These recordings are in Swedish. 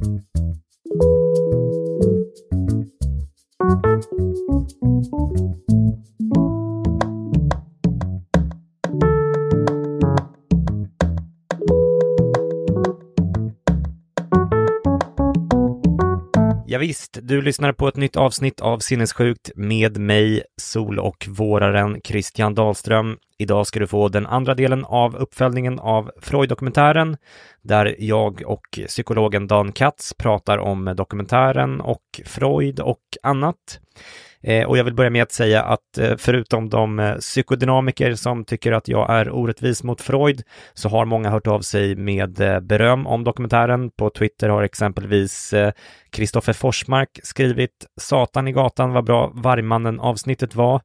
Thank you. Ja, visst, du lyssnar på ett nytt avsnitt av Sinnessjukt med mig, Sol och våraren Christian Dahlström. Idag ska du få den andra delen av uppföljningen av Freud-dokumentären där jag och psykologen Dan Katz pratar om dokumentären och Freud och annat. Eh, och jag vill börja med att säga att eh, förutom de eh, psykodynamiker som tycker att jag är orättvis mot Freud så har många hört av sig med beröm om dokumentären. På Twitter har exempelvis Kristoffer Forsmark skrivit Satan i gatan vad bra Vargmannen avsnittet var.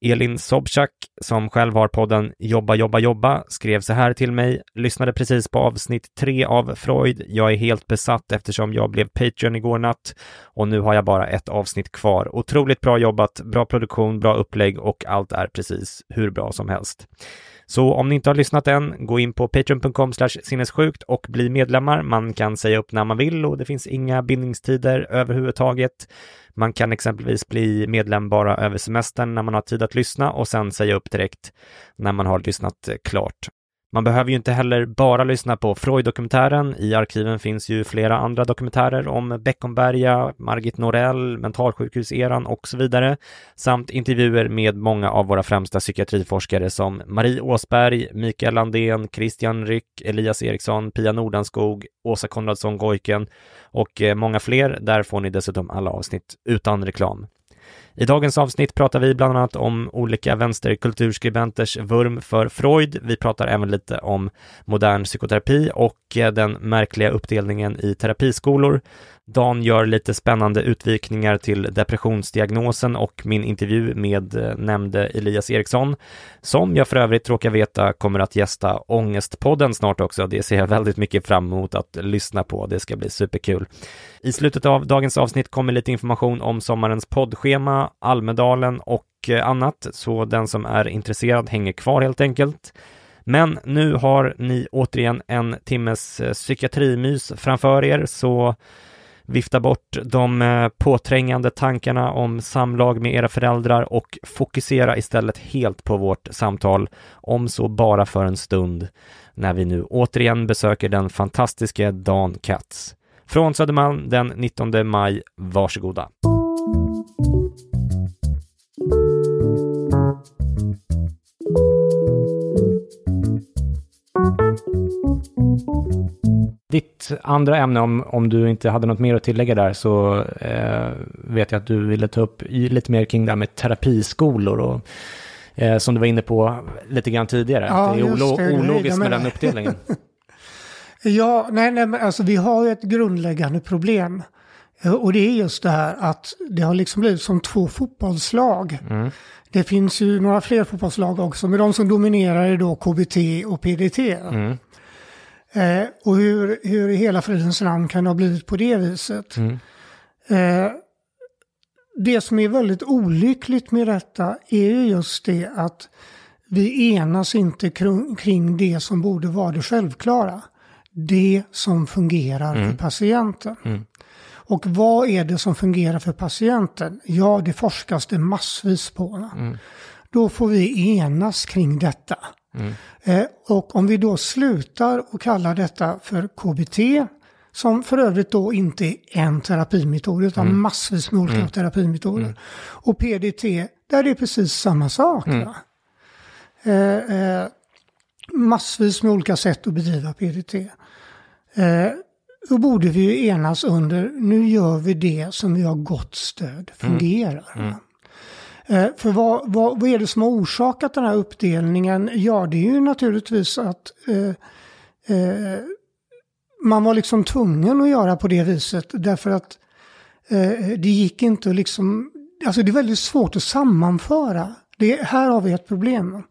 Elin Sobchak, som själv har podden Jobba, jobba, jobba, skrev så här till mig. Lyssnade precis på avsnitt tre av Freud. Jag är helt besatt eftersom jag blev Patreon igår natt och nu har jag bara ett avsnitt kvar. Otroligt bra jobbat, bra produktion, bra upplägg och allt är precis hur bra som helst. Så om ni inte har lyssnat än, gå in på patreon.com sinnessjukt och bli medlemmar. Man kan säga upp när man vill och det finns inga bindningstider överhuvudtaget. Man kan exempelvis bli medlem bara över semestern när man har tid att lyssna och sen säga upp direkt när man har lyssnat eh, klart. Man behöver ju inte heller bara lyssna på Freud-dokumentären. I arkiven finns ju flera andra dokumentärer om Beckomberga, Margit Norell, mentalsjukhuseran och så vidare, samt intervjuer med många av våra främsta psykiatriforskare som Marie Åsberg, Mikael Landén, Christian Ryck, Elias Eriksson, Pia Nordanskog, Åsa Konradsson Goiken och eh, många fler. Där får ni dessutom alla avsnitt utan reklam. I dagens avsnitt pratar vi bland annat om olika vänsterkulturskribenters vurm för Freud. Vi pratar även lite om modern psykoterapi och eh, den märkliga uppdelningen i terapiskolor. Dan gör lite spännande utvikningar till depressionsdiagnosen och min intervju med eh, nämnde Elias Eriksson, som jag för övrigt råkar veta kommer att gästa Ångestpodden snart också. Det ser jag väldigt mycket fram emot att lyssna på. Det ska bli superkul. I slutet av dagens avsnitt kommer lite information om sommarens poddschema, Almedalen och eh, annat, så den som är intresserad hänger kvar helt enkelt. Men nu har ni återigen en timmes eh, psykiatrimys framför er, så vifta bort de eh, påträngande tankarna om samlag med era föräldrar och fokusera istället helt på vårt samtal, om så bara för en stund, när vi nu återigen besöker den fantastiske Dan Katz. Från Södermalm den 19 maj, varsågoda. Ditt andra ämne, om, om du inte hade något mer att tillägga där, så eh, vet jag att du ville ta upp lite mer kring det här med terapiskolor och eh, som du var inne på lite grann tidigare. Ja, att det är olo det, ologiskt med den uppdelningen. ja, nej, nej, men alltså vi har ju ett grundläggande problem. Eh, och det är just det här att det har liksom blivit som två fotbollslag. Mm. Det finns ju några fler fotbollslag också, men de som dominerar är då KBT och PDT. Mm. Eh, och hur, hur i hela fridens namn kan det ha blivit på det viset? Mm. Eh, det som är väldigt olyckligt med detta är ju just det att vi enas inte kring det som borde vara det självklara. Det som fungerar mm. för patienten. Mm. Och vad är det som fungerar för patienten? Ja, det forskas det massvis på. Mm. Då får vi enas kring detta. Mm. Eh, och om vi då slutar att kalla detta för KBT, som för övrigt då inte är en terapimetod utan mm. massvis med olika mm. terapimetoder. Mm. Och PDT, där det är precis samma sak. Mm. eh, eh, massvis med olika sätt att bedriva PDT. Då borde vi ju enas under, nu gör vi det som vi har gott stöd fungerar. Mm. Eh, för vad, vad, vad, är det som har orsakat den här uppdelningen? Ja, det är ju naturligtvis att eh, eh, man var liksom tvungen att göra på det viset därför att eh, det gick inte att liksom, alltså det är väldigt svårt att sammanföra. Det, här har vi ett problem.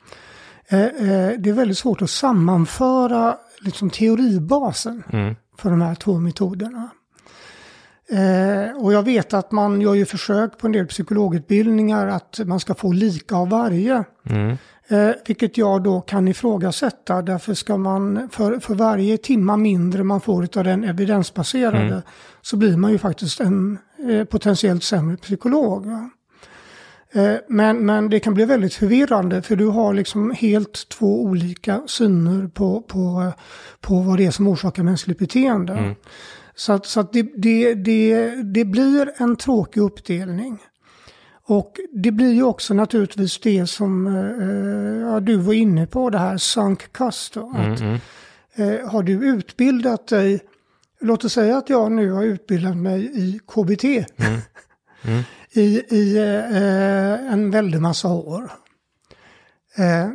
Eh, eh, det är väldigt svårt att sammanföra liksom teoribasen mm. För de här två metoderna. Eh, och jag vet att man gör ju försök på en del psykologutbildningar att man ska få lika av varje. Mm. Eh, vilket jag då kan ifrågasätta. Därför ska man för, för varje timma mindre man får av den evidensbaserade mm. så blir man ju faktiskt en eh, potentiellt sämre psykolog. Eh, men, men det kan bli väldigt förvirrande för du har liksom helt två olika syner på, på, på vad det är som orsakar mänskligt beteende. Mm. Så, att, så att det, det, det, det blir en tråkig uppdelning. Och det blir ju också naturligtvis det som eh, ja, du var inne på, det här sunk cost. Då, att, mm, mm. Eh, har du utbildat dig, låt oss säga att jag nu har utbildat mig i KBT mm. I, i eh, en väldig massa år. Eh,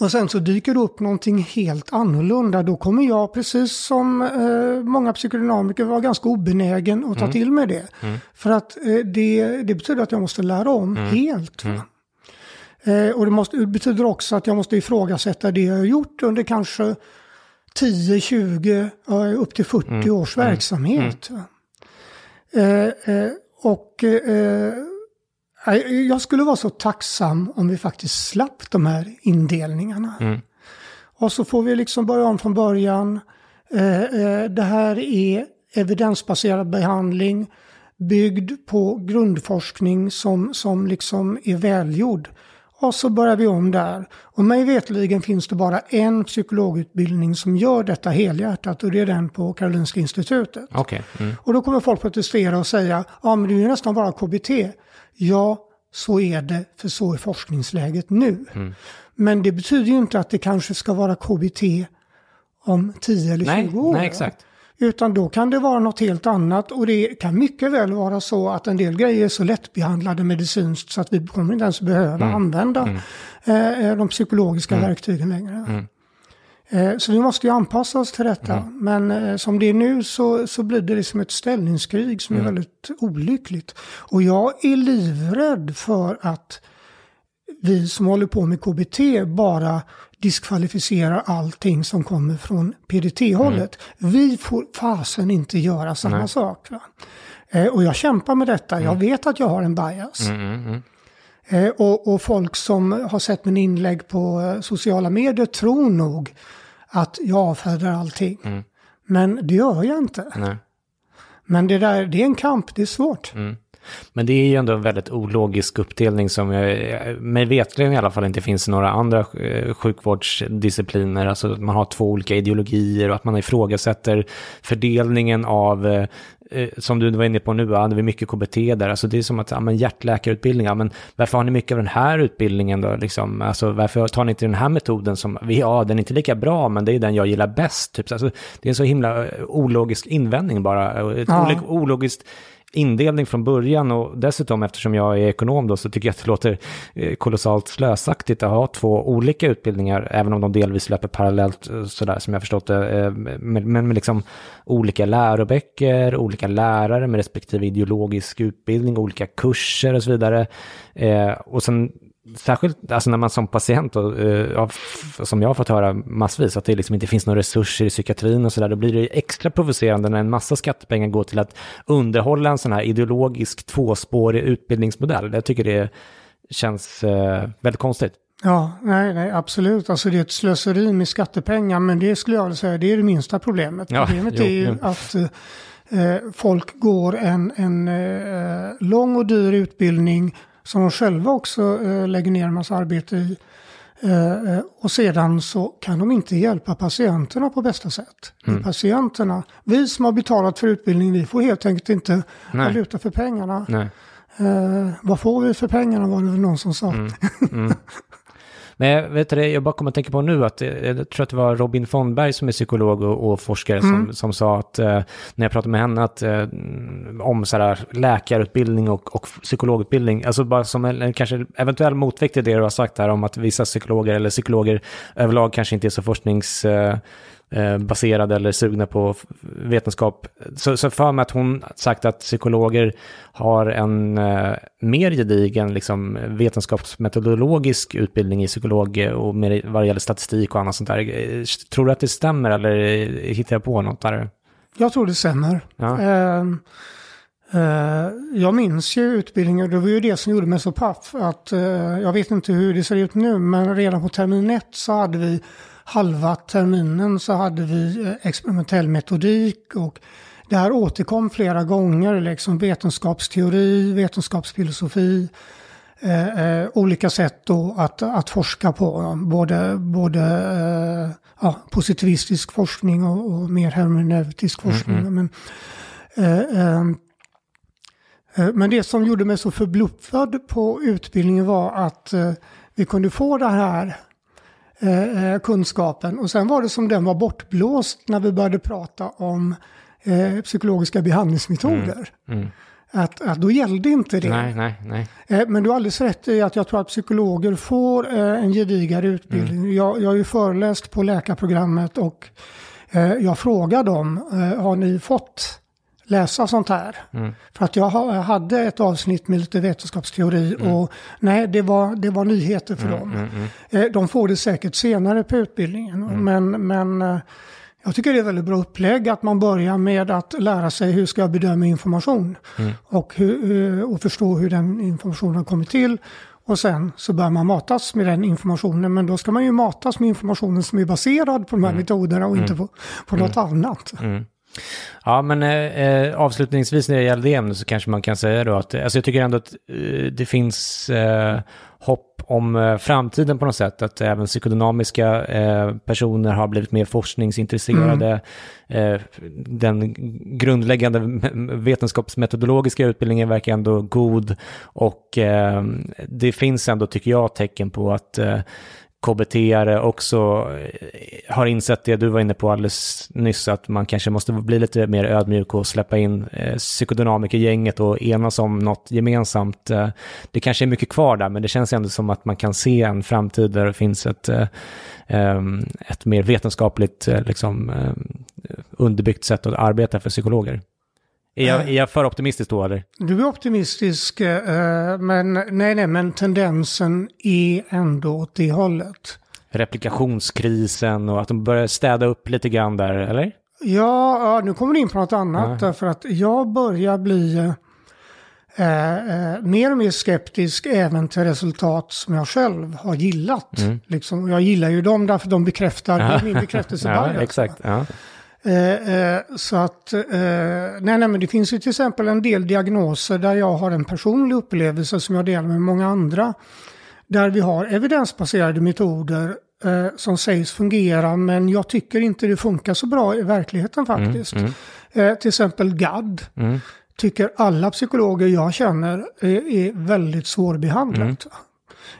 och sen så dyker det upp någonting helt annorlunda. Då kommer jag, precis som eh, många psykodynamiker, vara ganska obenägen att ta mm. till mig det. Mm. För att eh, det, det betyder att jag måste lära om mm. helt. Mm. Eh, och det, måste, det betyder också att jag måste ifrågasätta det jag har gjort under kanske 10, 20, upp till 40 mm. års mm. verksamhet. Eh, eh, och eh, jag skulle vara så tacksam om vi faktiskt slapp de här indelningarna. Mm. Och så får vi liksom börja om från början. Eh, eh, det här är evidensbaserad behandling byggd på grundforskning som, som liksom är välgjord. Och så börjar vi om där. Och mig vetligen finns det bara en psykologutbildning som gör detta helhjärtat och det är den på Karolinska institutet. Okay. Mm. Och då kommer folk protestera och säga, ja men det är ju nästan bara KBT. Ja, så är det, för så är forskningsläget nu. Mm. Men det betyder ju inte att det kanske ska vara KBT om 10 eller 20 nej, år. Nej, exakt. Utan då kan det vara något helt annat och det kan mycket väl vara så att en del grejer är så lättbehandlade medicinskt så att vi kommer inte ens behöva mm. använda mm. Eh, de psykologiska mm. verktygen längre. Mm. Eh, så vi måste ju anpassa oss till detta. Mm. Men eh, som det är nu så, så blir det liksom ett ställningskrig som mm. är väldigt olyckligt. Och jag är livrädd för att vi som håller på med KBT bara diskvalificerar allting som kommer från PDT-hållet. Mm. Vi får fasen inte göra samma Nej. sak. Eh, och jag kämpar med detta. Jag mm. vet att jag har en bias. Mm, mm, mm. Eh, och, och, folk som har sett min inlägg på eh, sociala medier tror nog att jag avfärdar allting. Men det gör jag inte. Nej. Men det där, det är en kamp, det är svårt. Men det är ju ändå en väldigt ologisk uppdelning som jag, mig vetligen i alla fall inte finns några andra eh, sjukvårdsdiscipliner. Alltså man har två olika ideologier och att man ifrågasätter fördelningen av eh, som du var inne på nu, hade vi mycket KBT där, alltså det är som att, ja men hjärtläkarutbildning, ja men varför har ni mycket av den här utbildningen då, liksom, alltså varför tar ni inte den här metoden som, ja den är inte lika bra, men det är den jag gillar bäst, typ, alltså, det är en så himla eh, ologisk invändning bara, ett ja. ologiskt indelning från början och dessutom eftersom jag är ekonom då så tycker jag att det låter eh, kolossalt slösaktigt att ha två olika utbildningar, även om de delvis löper parallellt eh, sådär som jag förstått det, eh, men med liksom olika läroböcker, olika lärare med respektive ideologisk utbildning, olika kurser och så vidare. Och sen särskilt alltså när man som patient, och, uh, som jag har fått höra massvis, att det liksom inte finns några resurser i psykiatrin och sådär, då blir det extra provocerande när en massa skattepengar går till att underhålla en sån här ideologisk tvåspårig utbildningsmodell. Jag tycker det känns uh, väldigt konstigt. Ja, nej, nej, absolut. Alltså det är ett slöseri med skattepengar, men det skulle jag vilja säga, det är det minsta problemet. Ja, Problemet jo, är ju jo. att eh, folk går en, en eh, lång och dyr utbildning som de själva också eh, lägger ner en massa arbete i. Eh, eh, och sedan så kan de inte hjälpa patienterna på bästa sätt. Mm. Patienterna, vi som har betalat för utbildning, vi får helt enkelt inte valuta för pengarna. Nej. Eh, vad får vi för pengarna var det väl någon som sa. Mm. Mm. Men vet du, jag bara kommer att tänka på nu att eh, jag tror att det var Robin Fondberg som är psykolog och, och forskare mm. som, som sa att eh, när jag pratade med henne att eh, om så här, läkarutbildning och, och psykologutbildning, alltså bara som en, en kanske eventuell motvikt till det du har sagt här om att vissa psykologer eller psykologer överlag kanske inte är så forsknings eh, Eh, baserade eller sugna på vetenskap. Så, så för mig att hon sagt att psykologer har en eh, mer gedigen liksom, vetenskapsmetodologisk utbildning i psykolog och med, vad det gäller statistik och annat sånt där. Eh, tror du att det stämmer eller hittar jag på något där? Jag tror det stämmer. Ja. Uh, uh, jag minns ju utbildningen, det var ju det som gjorde mig så paff. Att, jag vet inte hur det ser ut nu, men redan på termin ett så hade vi halva terminen så hade vi eh, experimentell metodik och det här återkom flera gånger, liksom vetenskapsteori, vetenskapsfilosofi, eh, eh, olika sätt då att, att forska på. Både, både eh, ja, positivistisk forskning och, och mer hermeneutisk forskning. Mm -hmm. Men, eh, eh, men det som gjorde mig så förbluffad på utbildningen var att vi kunde få det här Eh, eh, kunskapen. Och sen var det som den var bortblåst när vi började prata om eh, psykologiska behandlingsmetoder. Mm. Mm. Att, att då gällde inte det. Nej, nej, nej. Eh, men du har alldeles rätt i att jag tror att psykologer får eh, en gedigare utbildning. Mm. Jag, jag har ju föreläst på läkarprogrammet och eh, jag frågar dem, har ni fått läsa sånt här. Mm. För att jag hade ett avsnitt med lite vetenskapsteori mm. och nej, det var, det var nyheter för mm, dem. Mm, mm. Eh, de får det säkert senare på utbildningen. Mm. Men, men eh, jag tycker det är väldigt bra upplägg att man börjar med att lära sig hur ska jag bedöma information. Och, hur, och förstå hur den informationen har kommit till. Och sen så börjar man matas med den informationen. Men då ska man ju matas med informationen som är baserad på de här metoderna och inte på, på något annat. Ja, men eh, eh, avslutningsvis när det gäller det ämnet så kanske man kan säga då att alltså jag tycker ändå att eh, det finns eh, hopp om eh, framtiden på något sätt. Att även psykodynamiska eh, personer har blivit mer forskningsintresserade. Mm. den grundläggande vetenskapsmetodologiska utbildningen verkar ändå god. Och det finns ändå, tycker jag, tecken på att kbt också eh, har insett det du var inne på alldeles nyss, att man kanske måste bli lite mer ödmjuk och släppa in eh, psykodynamikergänget och enas om något gemensamt. Eh, det kanske är mycket kvar där, men det känns ändå som att man kan se en framtid där det finns ett, eh, ett mer vetenskapligt eh, liksom, underbyggt sätt att arbeta för psykologer. Är jag, är jag för optimistisk då eller? Du är optimistisk, eh, men nej, nej, men tendensen är ändå åt det hållet. Replikationskrisen och att de börjar städa upp lite grann där, eller? Ja, nu kommer du in på något annat. Ja. Därför att jag börjar bli eh, eh, mer och mer skeptisk även till resultat som jag själv har gillat. Mm. Liksom, jag gillar ju dem därför de bekräftar min bekräftelse. ja, exakt. Ja. Eh, eh, så att, eh, nej, nej, men det finns ju till exempel en del diagnoser där jag har en personlig upplevelse som jag delar med många andra. Där vi har evidensbaserade metoder som sägs fungera men jag tycker inte det funkar så bra i verkligheten mm, faktiskt. Mm, mm. till exempel GAD. Mm. Tycker alla psykologer jag känner är, är väldigt svårbehandlat.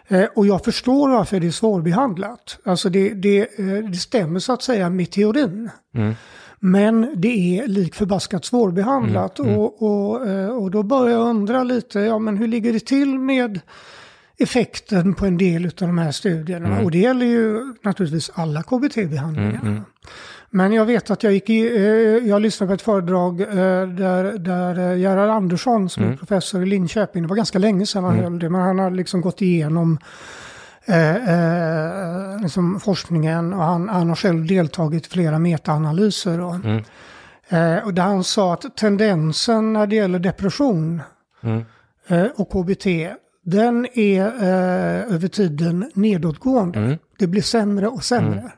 Mm. Eh, och jag förstår varför det är svårbehandlat. Alltså det, det, eh, det stämmer så att säga med teorin. Mm. Men det är lik förbaskat svårbehandlat. Mm. Mm. Och, och, eh, och då börjar jag undra lite, ja men hur ligger det till med effekten på en del av de här studierna? Mm. Och det gäller ju naturligtvis alla KBT-behandlingar. Mm, mm. Men jag vet att jag gick i, eh, jag lyssnade på ett föredrag eh, där, där eh, Gerhard Andersson som mm. är professor i Linköping, det var ganska länge sedan han mm. höll det, men han har liksom gått igenom eh, eh, liksom forskningen och han, han har själv deltagit i flera metaanalyser. Och, mm. eh, och där han sa att tendensen när det gäller depression mm. och KBT, den är över tiden nedåtgående. Mm. Det blir sämre och sämre.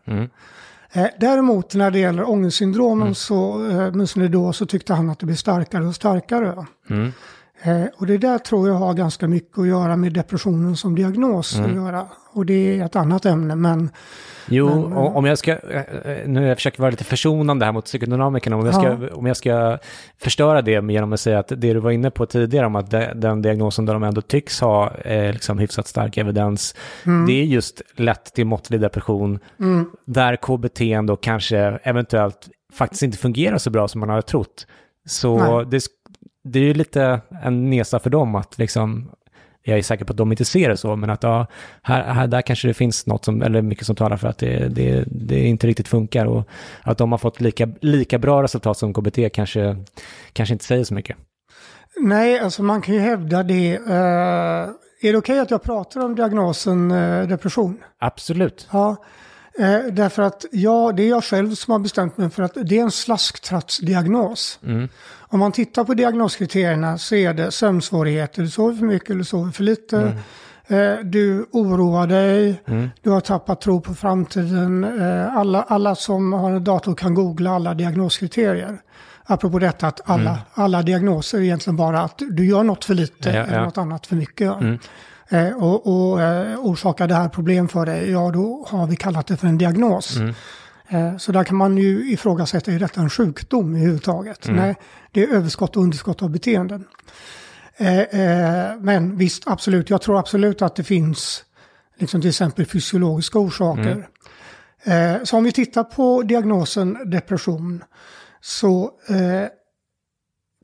Eh, däremot när det gäller ångestsyndromen mm. så, eh, då, så tyckte han att det blev starkare och starkare. Mm. Eh, och det där tror jag har ganska mycket att göra med depressionen som diagnos att göra. Och det är ett annat ämne, men Jo, Men, och om jag ska, eh, eh, nu jag försöker vara lite försonande här mot psykodynamikerna, om jag ska, Ja. om jag ska förstöra det genom att säga att det du var inne på tidigare om att de, den diagnosen där de ändå tycks ha eh, liksom hyfsat stark evidens, det är just lätt till måttlig depression, där KBT då kanske eventuellt faktiskt inte fungerar så bra som man har trott. Så Nej. det, det är ju lite en nesa för dem att liksom, jag är säker på att de inte ser det så, men att ja, här, här, där kanske det finns något som, eller mycket som talar för att det, det, det inte riktigt funkar och att de har fått lika, lika bra resultat som KBT kanske, kanske inte säger så mycket. nej, alltså man kan ju hävda det. Eh, är det okej att jag pratar om diagnosen eh, depression? Absolut. Ja, eh, därför att ja, det är jag själv som har bestämt mig för att det är en slasktrattsdiagnos. Om man tittar på diagnoskriterierna så är det sömnsvårigheter, du sover för mycket eller sover för lite. Eh, du oroar dig, du har tappat tro på framtiden. Eh, alla, alla som har en dator kan googla alla diagnoskriterier. Apropå detta att alla, alla diagnoser är egentligen bara att du gör något för lite Ja, eller ja. något annat för mycket. Ja. Eh, och och orsakar det här problem för dig, ja då har vi kallat det för en diagnos. Eh, så där kan man ju ifrågasätta, är detta en sjukdom överhuvudtaget? Nej, det är överskott och underskott av beteenden. Eh, eh, men visst, absolut, jag tror absolut att det finns liksom till exempel fysiologiska orsaker. Eh, så om vi tittar på diagnosen depression så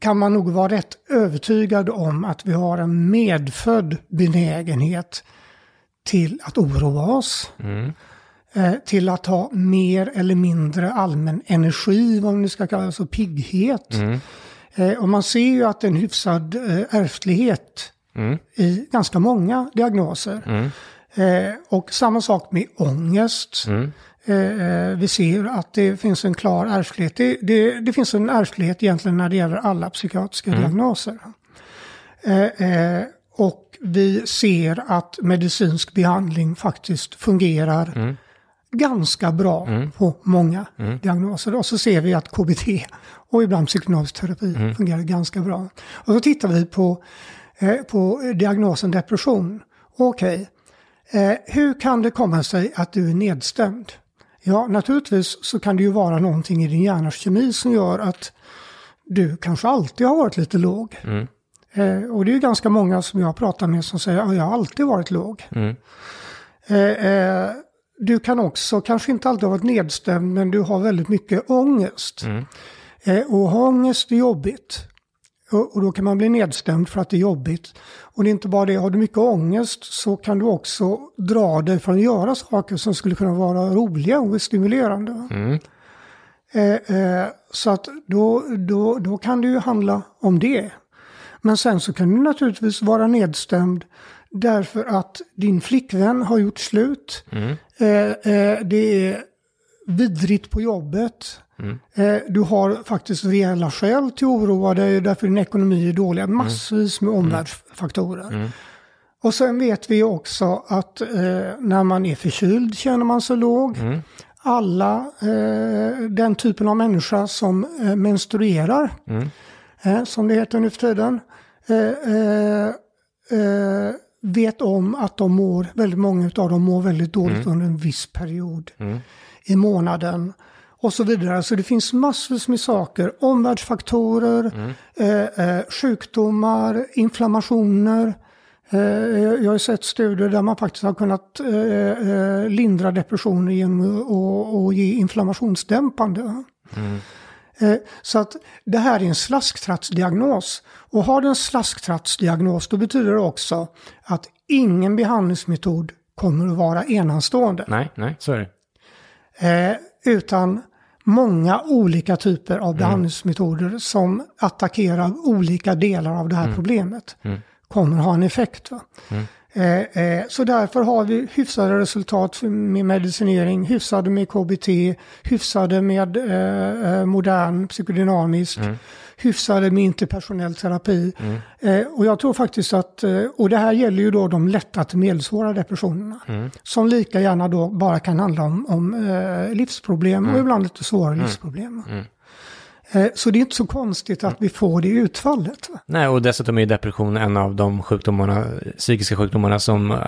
kan man nog vara rätt övertygad om att vi har en medfödd benägenhet till att oroa oss. Eh, till att ha mer eller mindre allmän energi, vad man nu ska kalla det, alltså pigghet. Eh, och man ser ju att en hyfsad eh, ärftlighet i ganska många diagnoser. Eh, och samma sak med ångest. Eh, eh, vi ser att det finns en klar ärftlighet. Det, det, det finns en ärftlighet egentligen när det gäller alla psykiatriska diagnoser. Eh, eh, och vi ser att medicinsk behandling faktiskt fungerar ganska bra på många diagnoser. Och så ser vi att KBT och ibland psykodynamisk terapi fungerar ganska bra. Och så tittar vi på, eh, på diagnosen depression. Okej, eh, hur kan det komma sig att du är nedstämd? Ja, naturligtvis så kan det ju vara någonting i din hjärnas kemi som gör att du kanske alltid har varit lite låg. Eh, och det är ju ganska många som jag pratar med som säger att jag har alltid varit låg. Eh, eh, du kan också kanske inte alltid ha varit nedstämd men du har väldigt mycket ångest. Eh, och ha ångest är jobbigt. Och, och då kan man bli nedstämd för att det är jobbigt. Och det är inte bara det, har du mycket ångest så kan du också dra dig från att göra saker som skulle kunna vara roliga och stimulerande. Eh, eh, så att då, då, då kan det ju handla om det. Men sen så kan du naturligtvis vara nedstämd därför att din flickvän har gjort slut. Eh, eh, det är vidrigt på jobbet. Eh, du har faktiskt reella skäl till att oroa dig därför din ekonomi är dålig. Massvis med omvärldsfaktorer. Och sen vet vi också att eh, när man är förkyld känner man sig låg. Alla eh, den typen av människa som eh, menstruerar, som det heter nu för tiden, eh, vet om att de mår, väldigt många av dem mår väldigt dåligt under en viss period i månaden. Och så vidare. Så det finns massvis med saker. Omvärldsfaktorer, eh, eh, sjukdomar, inflammationer. Eh, jag har sett studier där man faktiskt har kunnat eh, eh, lindra depressioner genom att ge inflammationsdämpande. Eh, Så att det här är en slasktrattsdiagnos. Och har du en slasktrattsdiagnos då betyder det också att ingen behandlingsmetod kommer att vara enastående. Nej, nej, så är det. Eh, utan många olika typer av behandlingsmetoder som attackerar olika delar av det här problemet kommer ha en effekt. Va? Eh, eh, så därför har vi hyfsade resultat med medicinering, hyfsade med KBT, hyfsade med eh, eh, modern psykodynamisk, hyfsade med interpersonell terapi. Eh, och jag tror faktiskt att, eh, och det här gäller ju då de lätta till medelsvåra depressionerna, som lika gärna då bara kan handla om, om livsproblem och ibland lite svåra livsproblem. Eh, Så det är inte så konstigt att vi får det utfallet. Nej, och dessutom är depression en av de sjukdomarna, psykiska sjukdomarna som eh,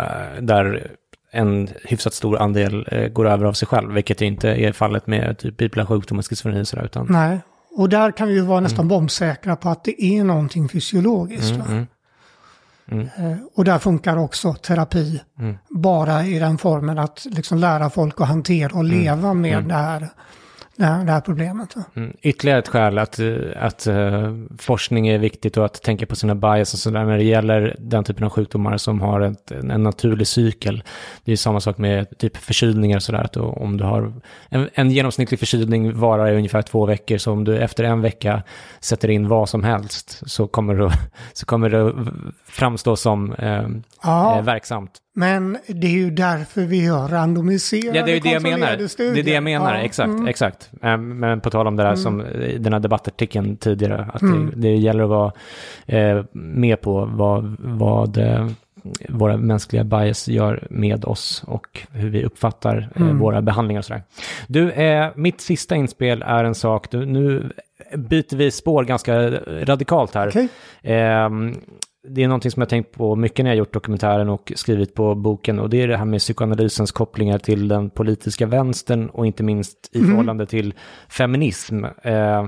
där en hyfsat stor andel eh, går över av sig själv, vilket inte är fallet med typ bipolär sjukdom och schizofreni utan Nej, och där kan vi ju vara nästan bombsäkra på att det är någonting fysiologiskt. va? Eh, Och där funkar också terapi. Bara i den formen att liksom lära folk att hantera och leva med det, här, det, här, det här problemet. Mm, Ytterligare ett skäl att, att eh, forskning är viktigt och att tänka på sina bias och sådär när det gäller den typen av sjukdomar som har ett, en, en naturlig cykel. Det är samma sak med typ förkylningar och sådär. Att om du har en, en genomsnittlig förkylning varar i ungefär två veckor. Så om du efter en vecka sätter in vad som helst så kommer det, så kommer det framstå som eh, Ja. eh, verksamt. Men det är ju därför vi gör randomiserade Ja, det är det jag menar. studier. Det är det jag menar, Ja, exakt. mm. exakt. Ehm, Men på tal om det där som i den här debattartikeln tidigare, att det, det gäller att vara eh, med på vad, vad eh, våra mänskliga bias gör med oss och hur vi uppfattar eh, våra behandlingar och sådär. Du, eh, mitt sista inspel är en sak, du, nu byter vi spår ganska radikalt här. Okej. Det är någonting som jag tänkt på mycket när jag gjort dokumentären och skrivit på boken och det är det här med psykoanalysens kopplingar till den politiska vänstern och inte minst i förhållande till feminism. Eh,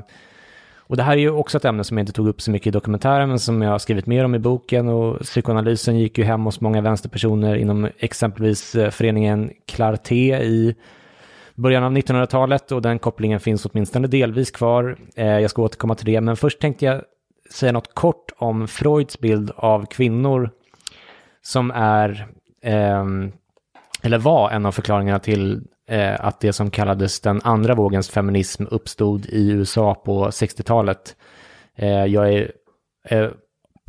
och det här är ju också ett ämne som jag inte tog upp så mycket i dokumentären men som jag har skrivit mer om i boken och psykoanalysen gick ju hem hos många vänsterpersoner inom exempelvis eh, föreningen Clarté i början av 1900-talet och den kopplingen finns åtminstone delvis kvar. Eh, jag ska återkomma till det, men först tänkte jag säga något kort om Freuds bild av kvinnor som är, eh, eller var en av förklaringarna till eh, att det som kallades den andra vågens feminism uppstod i USA på 60-talet. Eh, jag är eh,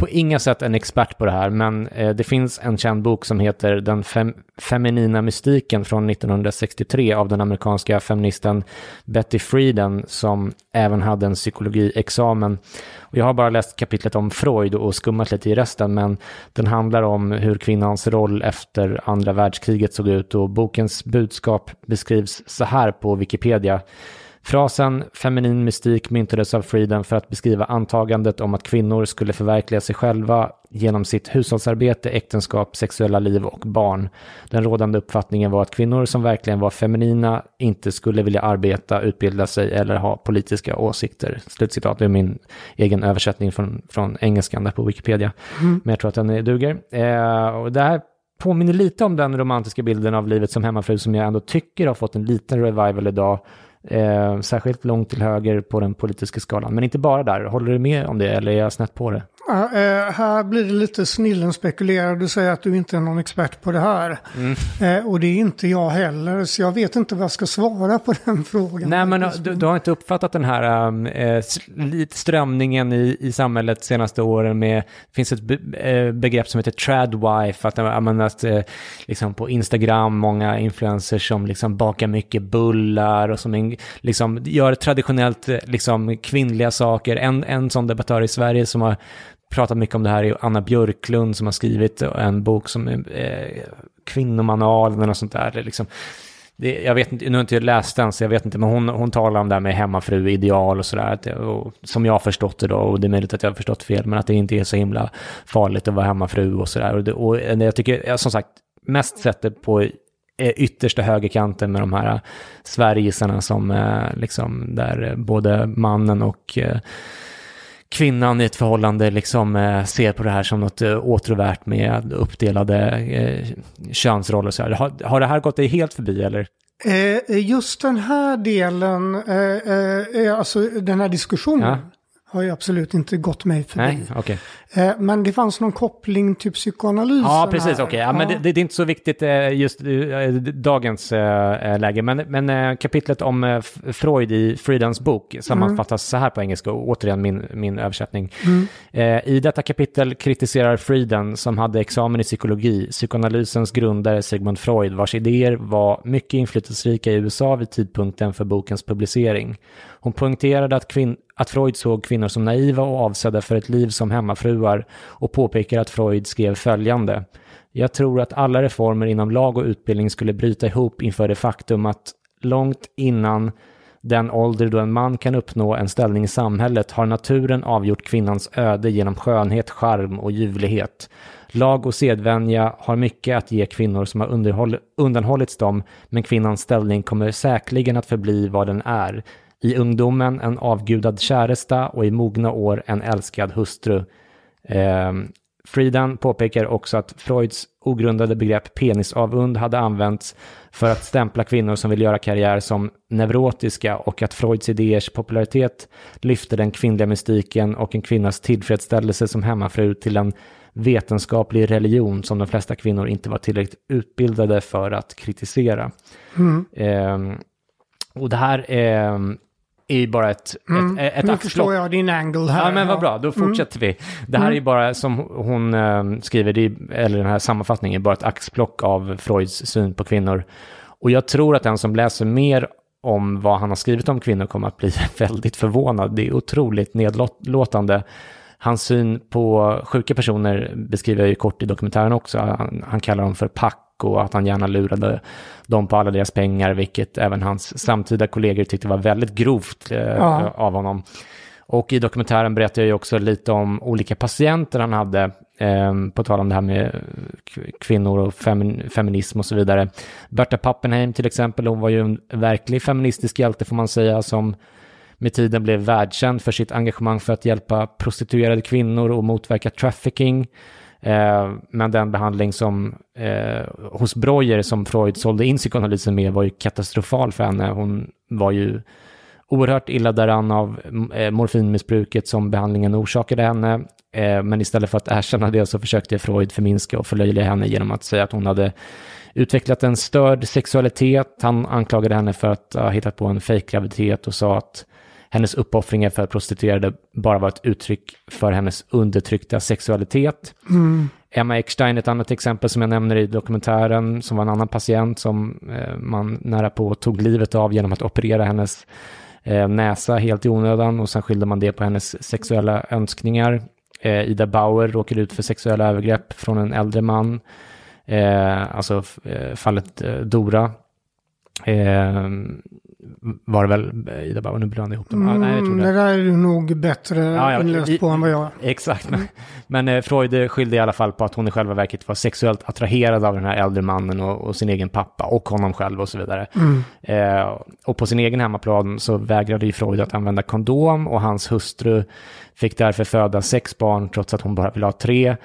på inga sätt en expert på det här, men eh, det finns en känd bok som heter Den fem feminina mystiken från 1963 av den amerikanska feministen Betty Friedan som även hade en psykologiexamen. Och jag har bara läst kapitlet om Freud och skummat lite i resten, men den handlar om hur kvinnans roll efter andra världskriget såg ut och bokens budskap beskrivs så här på Wikipedia. Frasen feminin mystik myntades av Friedan för att beskriva antagandet om att kvinnor skulle förverkliga sig själva genom sitt hushållsarbete, äktenskap, sexuella liv och barn. Den rådande uppfattningen var att kvinnor som verkligen var feminina inte skulle vilja arbeta, utbilda sig eller ha politiska åsikter. Slutcitat, det är min egen översättning från, från engelskan där på Wikipedia. Men jag tror att den är- duger. Eh, och det här påminner lite om den romantiska bilden av livet som hemmafru som jag ändå tycker har fått en liten revival idag. Eh, särskilt långt till höger på den politiska skalan. Men inte bara där. Håller du med om det eller är jag snett på det? Ja, eh, här blir det lite snillen spekulerar. Du säger att du inte är någon expert på det här. Mm. Eh, och det är inte jag heller. Så jag vet inte vad jag ska svara på den frågan. Nej, men faktiskt. du, du har inte uppfattat den här eh, lite strömningen i, i samhället senaste åren med, det finns ett be, eh, begrepp som heter tradwife, att, eh, men att eh, liksom på Instagram, många influencers som liksom bakar mycket bullar och som en, liksom gör traditionellt eh, liksom kvinnliga saker. En, en sån debattör i Sverige som har pratat mycket om det här är Anna Björklund som har skrivit en bok som är eh, Kvinnomanualen och sånt där. Liksom, det, jag vet inte, nu har inte jag läst den så jag vet inte, men hon, hon talar om det här med hemmafru-ideal och sådär, och som jag har förstått det då, och det är möjligt att jag har förstått fel, men att det inte är så himla farligt att vara hemmafru och sådär. Och, det- och eh, jag tycker, som sagt, mest sett det på eh, yttersta högerkanten med de här eh, Sverigesarna som liksom, där både mannen och kvinnan i ett förhållande liksom eh, ser på det här som något eh, åtråvärt med uppdelade eh, könsroller. och Så här. Har, har det här gått dig helt förbi eller? Eh, just den här delen, alltså den här diskussionen, Ja. Har ju absolut inte gått mig förbi. Nej, okej. Eh, men det fanns någon koppling till psykoanalysen Ja, precis, här. okej. Ja, men det, det, är inte så viktigt eh, just eh, dagens läge. Men, men kapitlet om Freud i Friedans bok sammanfattas så här på engelska, och återigen min, min översättning. Eh, I detta kapitel kritiserar Friedan, som hade examen i psykologi, psykoanalysens grundare Sigmund Freud, vars idéer var mycket inflytelserika i USA vid tidpunkten för bokens publicering. Hon poängterade att, kvinn- att Freud såg kvinnor som naiva och avsedda för ett liv som hemmafruar och påpekar att Freud skrev följande. Jag tror att alla reformer inom lag och utbildning skulle bryta ihop inför det faktum att långt innan den ålder då en man kan uppnå en ställning i samhället har naturen avgjort kvinnans öde genom skönhet, charm och ljuvlighet. Lag och sedvänja har mycket att ge kvinnor som har undanhållits dem, men kvinnans ställning kommer säkerligen att förbli vad den är. I ungdomen en avgudad käresta och i mogna år en älskad hustru. Eh, Friedan påpekar också att Freuds ogrundade begrepp penisavund hade använts för att stämpla kvinnor som vill göra karriär som neurotiska och att Freuds idéers popularitet lyfte den kvinnliga mystiken och en kvinnas tillfredsställelse som hemmafru till en vetenskaplig religion som de flesta kvinnor inte var tillräckligt utbildade för att kritisera. Mm. Eh, och det här eh, är ju bara ett, mm. ett, ett Nu förstår jag din angle här. Ja, men vad bra, då mm. fortsätter mm. vi. Det här mm. är bara, som hon äh, skriver, är, eller den här sammanfattningen, är bara ett axplock av Freuds syn på kvinnor. Och jag tror att den som läser mer om vad han har skrivit om kvinnor kommer att bli väldigt förvånad. Det är otroligt nedlåtande. Hans syn på sjuka personer beskriver jag ju kort i dokumentären också. Han, han kallar dem för pack och att han gärna lurade dem på alla deras pengar, vilket även hans samtida kollegor tyckte var väldigt grovt eh, ja. av honom. Och i dokumentären berättar jag ju också lite om olika patienter han hade, eh, på tal om det här med kvinnor och femi feminism och så vidare. Berta Pappenheim till exempel, hon var ju en verklig feministisk hjälte får man säga, som med tiden blev världskänd för sitt engagemang för att hjälpa prostituerade kvinnor och motverka trafficking. Eh, men den behandling som eh, hos Breuer som Freud sålde in psykoanalysen med var ju katastrofal för henne. Hon var ju oerhört illa däran av eh, morfinmissbruket som behandlingen orsakade henne. Eh, men istället för att erkänna det så försökte Freud förminska och förlöjliga henne genom att säga att hon hade utvecklat en störd sexualitet. Han anklagade henne för att ha hittat på en fejkgraviditet och sa att hennes uppoffringar för prostituerade bara var ett uttryck för hennes undertryckta sexualitet. Mm. Emma Eckstein, ett annat exempel som jag nämner i dokumentären, som var en annan patient som eh, man nära på tog livet av genom att operera hennes eh, näsa helt i onödan och sen skyllde man det på hennes sexuella önskningar. Eh, Ida Bauer råkade ut för sexuella övergrepp från en äldre man. Eh, alltså fallet eh, Dora. Eh, var det väl Ida Bauer, nu blandar jag ihop dem. Mm, nej, jag tror det. det där är du nog bättre ja, ja, inläst på än vad jag Exakt, men, men eh, Freud skyllde i alla fall på att hon i själva verket var sexuellt attraherad av den här äldre mannen och, och sin egen pappa och honom själv och så vidare. Mm. Eh, och på sin egen hemmaplan så vägrade ju Freud att använda kondom och hans hustru fick därför föda sex barn trots att hon bara ville ha tre.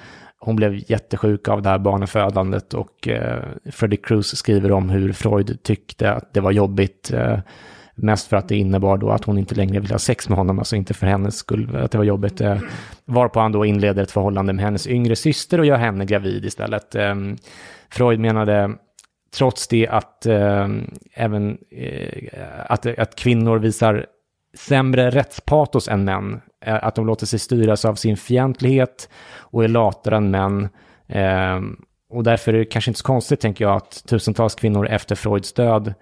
Hon blev jättesjuk av det här barnafödandet och eh, Fredrik Cruz skriver om hur Freud tyckte att det var jobbigt. Eh, mest för att det innebar då att hon inte längre ville ha sex med honom, alltså inte för hennes skull, att det var jobbigt. Eh, varpå han då inleder ett förhållande med hennes yngre syster och gör henne gravid istället. Eh, Freud menade trots det att eh, även eh, att, att kvinnor visar sämre rättspatos än män. Eh, att de låter sig styras av sin fientlighet och är latare än män. Eh, och därför är det kanske inte så konstigt, tänker jag, att tusentals kvinnor efter Freuds död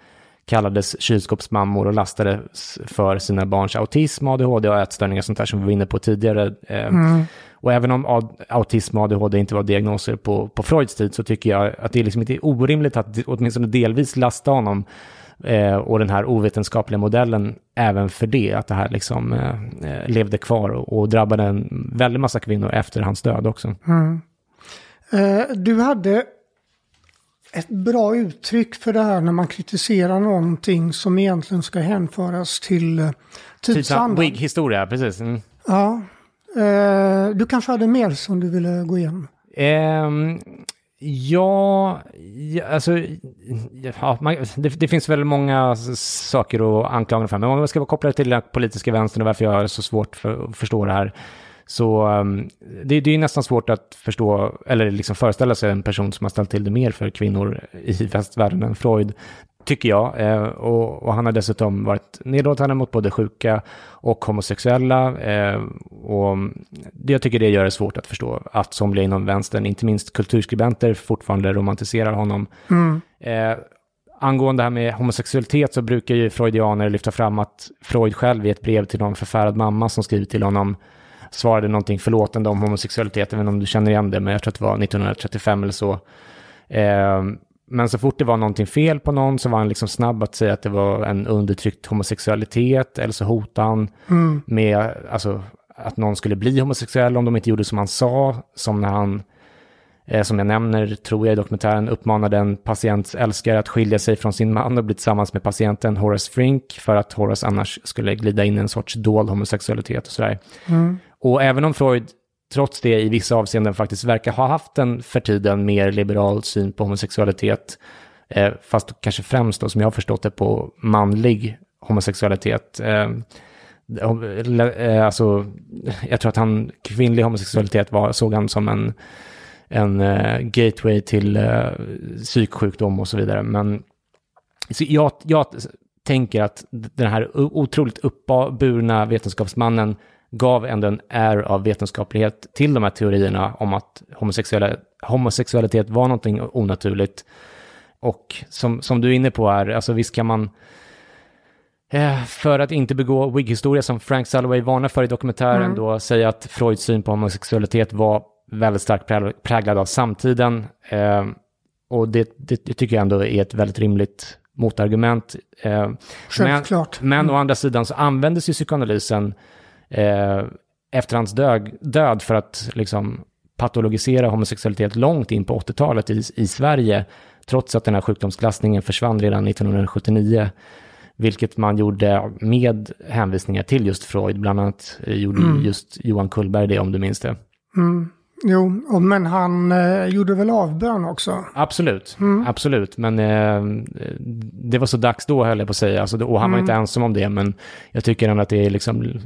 kallades kylskåpsmammor och lastades för sina barns autism, ADHD och ätstörningar sånt där som vi var inne på tidigare. Eh, mm. Och även om autism och ADHD inte var diagnoser på, på Freuds tid så tycker jag att det är liksom inte orimligt att åtminstone delvis lasta honom eh, och den här ovetenskapliga modellen även för det, att det här liksom eh, eh, levde kvar och, och drabbade en väldig massa kvinnor efter hans död också. Mm. Eh, du hade ett bra uttryck för det här när man kritiserar någonting som egentligen ska hänföras till uh, tidsandan. Wig-historia, precis. Mm. Ja. Uh, du kanske hade mer som du ville gå igenom? Um, Ja, alltså, ja, man, det, det, finns väl många saker att anklaga för, men om man ska vara kopplad till den politiska vänstern och varför jag har så svårt för att förstå det här, så um, det, det är nästan svårt att förstå, eller liksom föreställa sig en person som har ställt till det mer för kvinnor i västvärlden än Freud tycker jag. Eh, och, och, han har dessutom varit nedlåtande mot både sjuka och homosexuella. Eh, och det, jag tycker det gör det svårt att förstå att somliga inom vänstern, inte minst kulturskribenter, fortfarande romantiserar honom. Mm. Eh, angående det här med homosexualitet så brukar ju freudianer lyfta fram att Freud själv i ett brev till någon förfärad mamma som skrivit till honom svarade någonting förlåtande om homosexualitet, även om du känner igen det, men jag tror att det var 1935 eller så. Eh, men så fort det var någonting fel på någon så var han liksom snabb att säga att det var en undertryckt homosexualitet eller så hotade han Mm. med alltså, att någon skulle bli homosexuell om de inte gjorde som han sa. Som när han, eh, som jag nämner, tror jag i dokumentären, uppmanade en patients älskare att skilja sig från sin man och bli tillsammans med patienten Horace Frink för att Horace annars skulle glida in i en sorts dold homosexualitet och sådär. Och även om Freud trots det i vissa avseenden faktiskt verkar ha haft en för tiden mer liberal syn på homosexualitet, eh, fast kanske främst då som jag har förstått det på manlig homosexualitet. Eh, eh, alltså, jag tror att han, kvinnlig homosexualitet var, såg han som en, en eh, gateway till eh, psyksjukdom och så vidare. Men så jag, jag tänker att den här otroligt uppburna vetenskapsmannen gav ändå en air av vetenskaplighet till de här teorierna om att homosexuella, homosexualitet var någonting onaturligt. Och som, som du är inne på här, alltså visst kan man, eh, för att inte begå wig-historia som Frank Salloway varnar för i dokumentären, då säga att Freuds syn på homosexualitet var väldigt starkt prä- präglad av samtiden. Eh, och det, det, det tycker jag ändå är ett väldigt rimligt motargument. Eh, Självklart. Men, men å andra sidan så användes ju psykoanalysen eh, efter hans död, död för att liksom patologisera homosexualitet långt in på 80-talet i, i Sverige, trots att den här sjukdomsklassningen försvann redan 1979, vilket man gjorde med hänvisningar till just Freud, bland annat eh, gjorde just Johan Kullberg det om du minns det. Jo, men han eh, gjorde väl avbön också? Absolut, absolut. Men eh, det var så dags då höll jag på att säga. Alltså, och han var inte ensam om det. Men jag tycker ändå att det är liksom...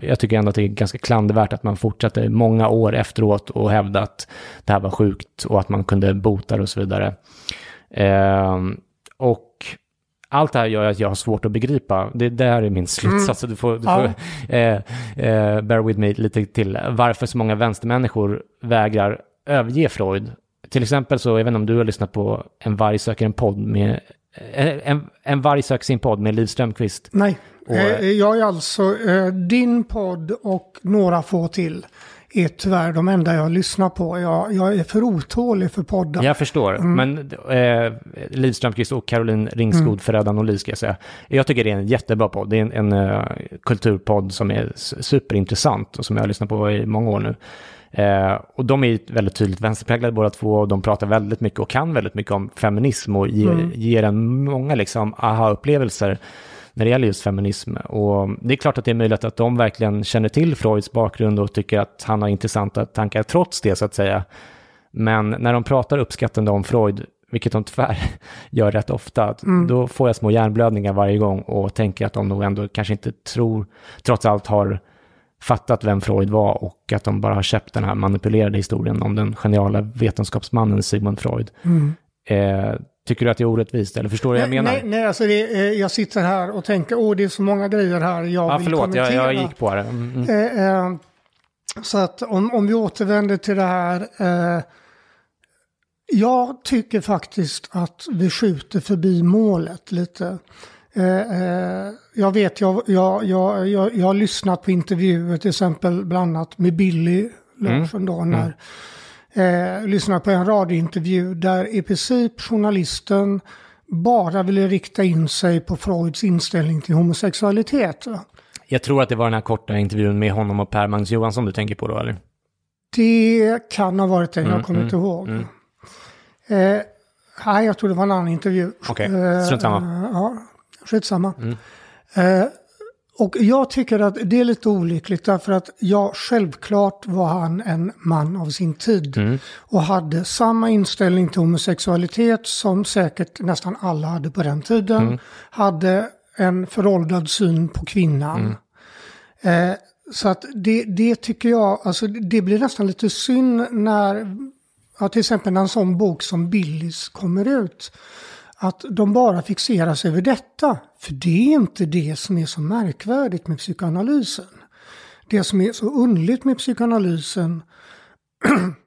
Jag tycker ändå att det är ganska klandervärt att man fortsatte många år efteråt och hävda att det här var sjukt och att man kunde bota det och så vidare. Eh, och allt det här gör att jag har svårt att begripa. Det där är min slutsats. så Du får, du Ja. får eh, eh, bear with me lite till. Varför så många vänstermänniskor vägrar överge Freud. Till exempel så, jag vet inte om du har lyssnat på En varg söker en podd med eh, en, en varg söker sin podd med Liv Strömquist. Nej, Och- eh, jag är alltså eh, din podd och några få till är tyvärr de enda jag lyssnar på. Jag, jag är för otålig för poddar. Jag förstår, men eh, Liv Strömquist och Caroline Ringskog Ferrada Norli ska jag säga. Jag tycker det är en jättebra podd. Det är en, en eh, kulturpodd som är superintressant och som jag har lyssnat på i många år nu. Eh, och de är väldigt tydligt vänsterpräglade båda två och de pratar väldigt mycket och kan väldigt mycket om feminism och ger, ger en många liksom aha-upplevelser när det gäller just feminism. Och det är klart att det är möjligt att de verkligen känner till Freuds bakgrund och tycker att han har intressanta tankar trots det så att säga. Men när de pratar uppskattande om Freud, vilket de tyvärr gör rätt ofta, då får jag små hjärnblödningar varje gång och tänker att de nog ändå kanske inte tror, trots allt har fattat vem Freud var och att de bara har köpt den här manipulerade historien om den geniala vetenskapsmannen Sigmund Freud. Eh, tycker du att det är orättvist eller förstår du vad jag menar? Nej, nej alltså det, eh, jag sitter här och tänker, åh det är så många grejer här jag ja, vill förlåt, jag, kommentera. jag gick på det. Mm, mm. Eh, eh, så att om, om vi återvänder till det här. Eh, jag tycker faktiskt att vi skjuter förbi målet lite. Eh, eh, jag vet, jag, jag, jag, jag, jag har lyssnat på intervjuer till exempel bland annat med Billy Larsson då när eh, lyssnade på en radiointervju där i princip journalisten bara ville rikta in sig på Freuds inställning till homosexualitet. Jag tror att det var den här korta intervjun med honom och Per Magnus Johansson du tänker på då, eller? Det kan ha varit den, Mm, jag kommer inte ihåg. Eh, nej, jag tror det var en annan intervju. Okej, Eh, strunt samma. Mm. Ja, skitsamma. Eh, och jag tycker att det är lite olyckligt därför att ja, självklart var han en man av sin tid. Mm. Och hade samma inställning till homosexualitet som säkert nästan alla hade på den tiden. Mm. Hade en föråldrad syn på kvinnan. Eh, så att det, det tycker jag, alltså det blir nästan lite synd när, ja, till exempel när en sån bok som Billys kommer ut. Att de bara fixerar sig vid detta. För det är inte det som är så märkvärdigt med psykoanalysen. Det som är så underligt med psykoanalysen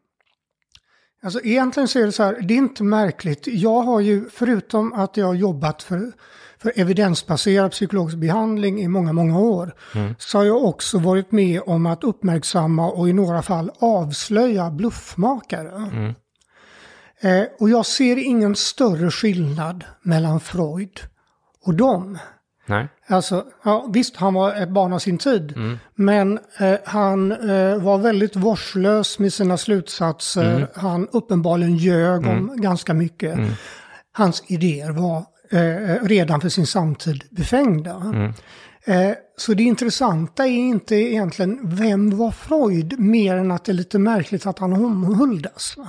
Alltså egentligen så är det så här, det är inte märkligt. Jag har ju, förutom att jag har jobbat för, för evidensbaserad psykologisk behandling i många, många år, så har jag också varit med om att uppmärksamma och i några fall avslöja bluffmakare. Eh, och jag ser ingen större skillnad mellan Freud och dem. Nej. Alltså, ja, visst, han var ett barn av sin tid. Men eh, han eh, var väldigt vårdslös med sina slutsatser. Han uppenbarligen ljög om ganska mycket. Hans idéer var eh, redan för sin samtid befängda. Eh, så det intressanta är inte egentligen vem var Freud, mer än att det är lite märkligt att han omhuldas. va?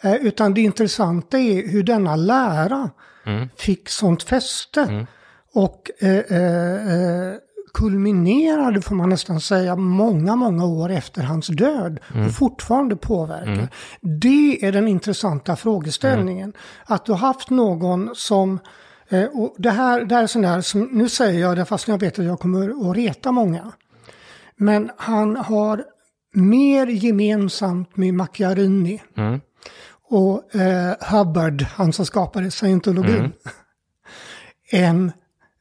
Eh, utan det intressanta är hur denna lära fick sånt fäste. Och eh, eh, eh, kulminerade, får man nästan säga, många, många år efter hans död. Och fortfarande påverkar. Det är den intressanta frågeställningen. Att du har haft någon som Eh, och det här, det här är sån där, som, nu säger jag det fast jag vet att jag kommer att reta många. Men han har mer gemensamt med Macchiarini och eh, Hubbard, han som skapade scientologin, än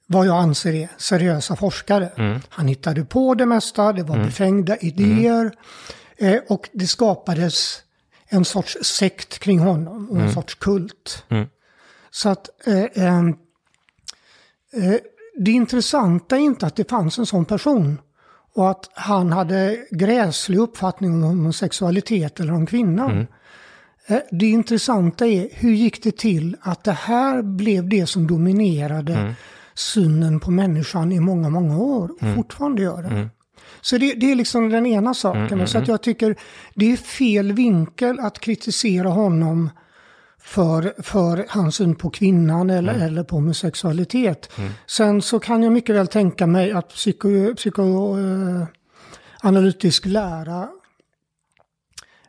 vad jag anser är seriösa forskare. Han hittade på det mesta, det var befängda idéer. Eh, och det skapades en sorts sekt kring honom och en sorts kult. Så att eh, eh, det intressanta är inte att det fanns en sån person och att han hade gräslig uppfattning om homosexualitet eller om kvinnan. Eh, Det intressanta är hur gick det till att det här blev det som dominerade synen på människan i många, många år och fortfarande gör det. Så det, det är liksom den ena saken. Så att jag tycker det är fel vinkel att kritisera honom för, för hans syn på kvinnan eller, eller på homosexualitet. Sen så kan jag mycket väl tänka mig att psyko, psyko, eh, lära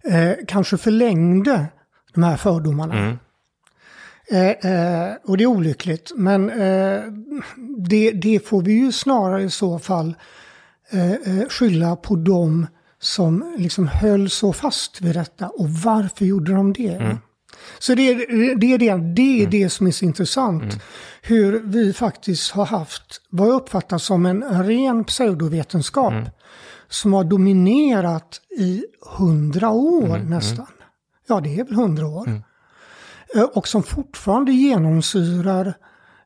eh, kanske förlängde de här fördomarna. Eh, eh, och det är olyckligt, men eh, det, det får vi ju snarare i så fall eh, eh, skylla på dem som liksom höll så fast vid detta. Och varför gjorde de det? Så det, är- det är, det, det, är det som är så intressant. Hur vi faktiskt har haft vad jag uppfattar som en ren pseudovetenskap. Som har dominerat i hundra år nästan. Ja, det är väl hundra år. Eh, Och som fortfarande genomsyrar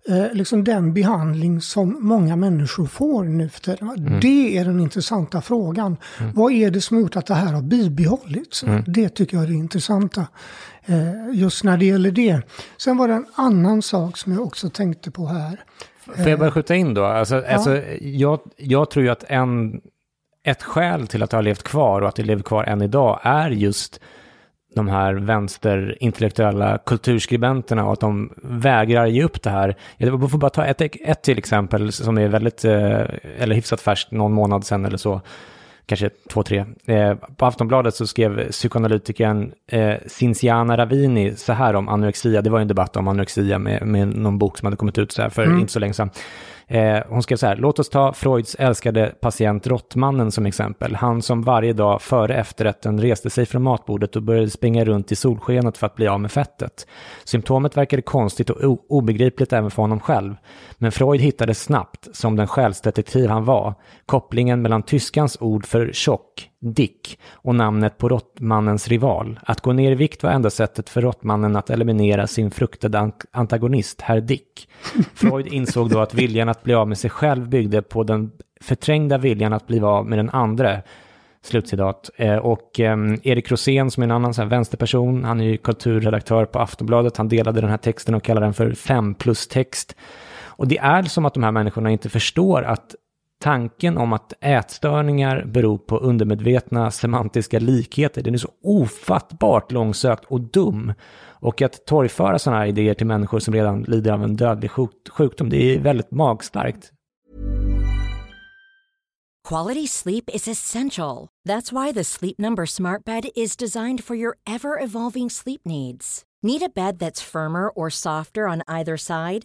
eh, liksom den behandling som många människor får nu för tiden. Det är den intressanta frågan. Vad är det som har gjort att det här har bibehållits? Det tycker jag är det intressanta. Eh, just när det gäller det. Sen var det en annan sak som jag också tänkte på här. Får jag bara skjuta in då? Alltså, alltså, jag, jag tror ju att en, ett skäl till att det har levt kvar och att det lever kvar än idag är just de här vänsterintellektuella kulturskribenterna och att de vägrar ge upp det här. Jag får bara ta ett, ett till exempel som är väldigt, eh, eller hyfsat färskt, någon månad sedan eller så, kanske två, tre. Eh, på Aftonbladet så skrev psykoanalytikern eh, Cinciana Ravini så här om anorexia. Det var ju en debatt om anorexia med, med någon bok som hade kommit ut så här för inte så länge sedan. Eh, hon skrev så här, låt oss ta Freuds älskade patient Råttmannen som exempel. Han som varje dag före efterrätten reste sig från matbordet och började springa runt i solskenet för att bli av med fettet. Symptomet verkade konstigt och obegripligt även för honom själv. Men Freud hittade snabbt, som den själsdetektiv han var, kopplingen mellan tyskans ord för tjock, Dick, och namnet på råttmannens rival. Att gå ner i vikt var enda sättet för råttmannen att eliminera sin fruktade an- antagonist, herr Dick. Freud insåg då att viljan att bli av med sig själv byggde på den förträngda viljan att bli av med den andra. Slutcitat. Eh, och eh, Erik Rosén som är en annan så här vänsterperson, han är ju kulturredaktör på Aftonbladet, han delade den här texten och kallade den för 5 plus text. Och det är som att de här människorna inte förstår att tanken om att ätstörningar beror på undermedvetna semantiska likheter, den är så ofattbart långsökt och dum. Och att torgföra sådana här idéer till människor som redan lider av en dödlig sjukdom, det är väldigt magstarkt. Quality sleep is essential. That's why the Sleep Number Smart Bed is designed for your ever evolving sleep needs. Need a bed that's firmer or softer on either side?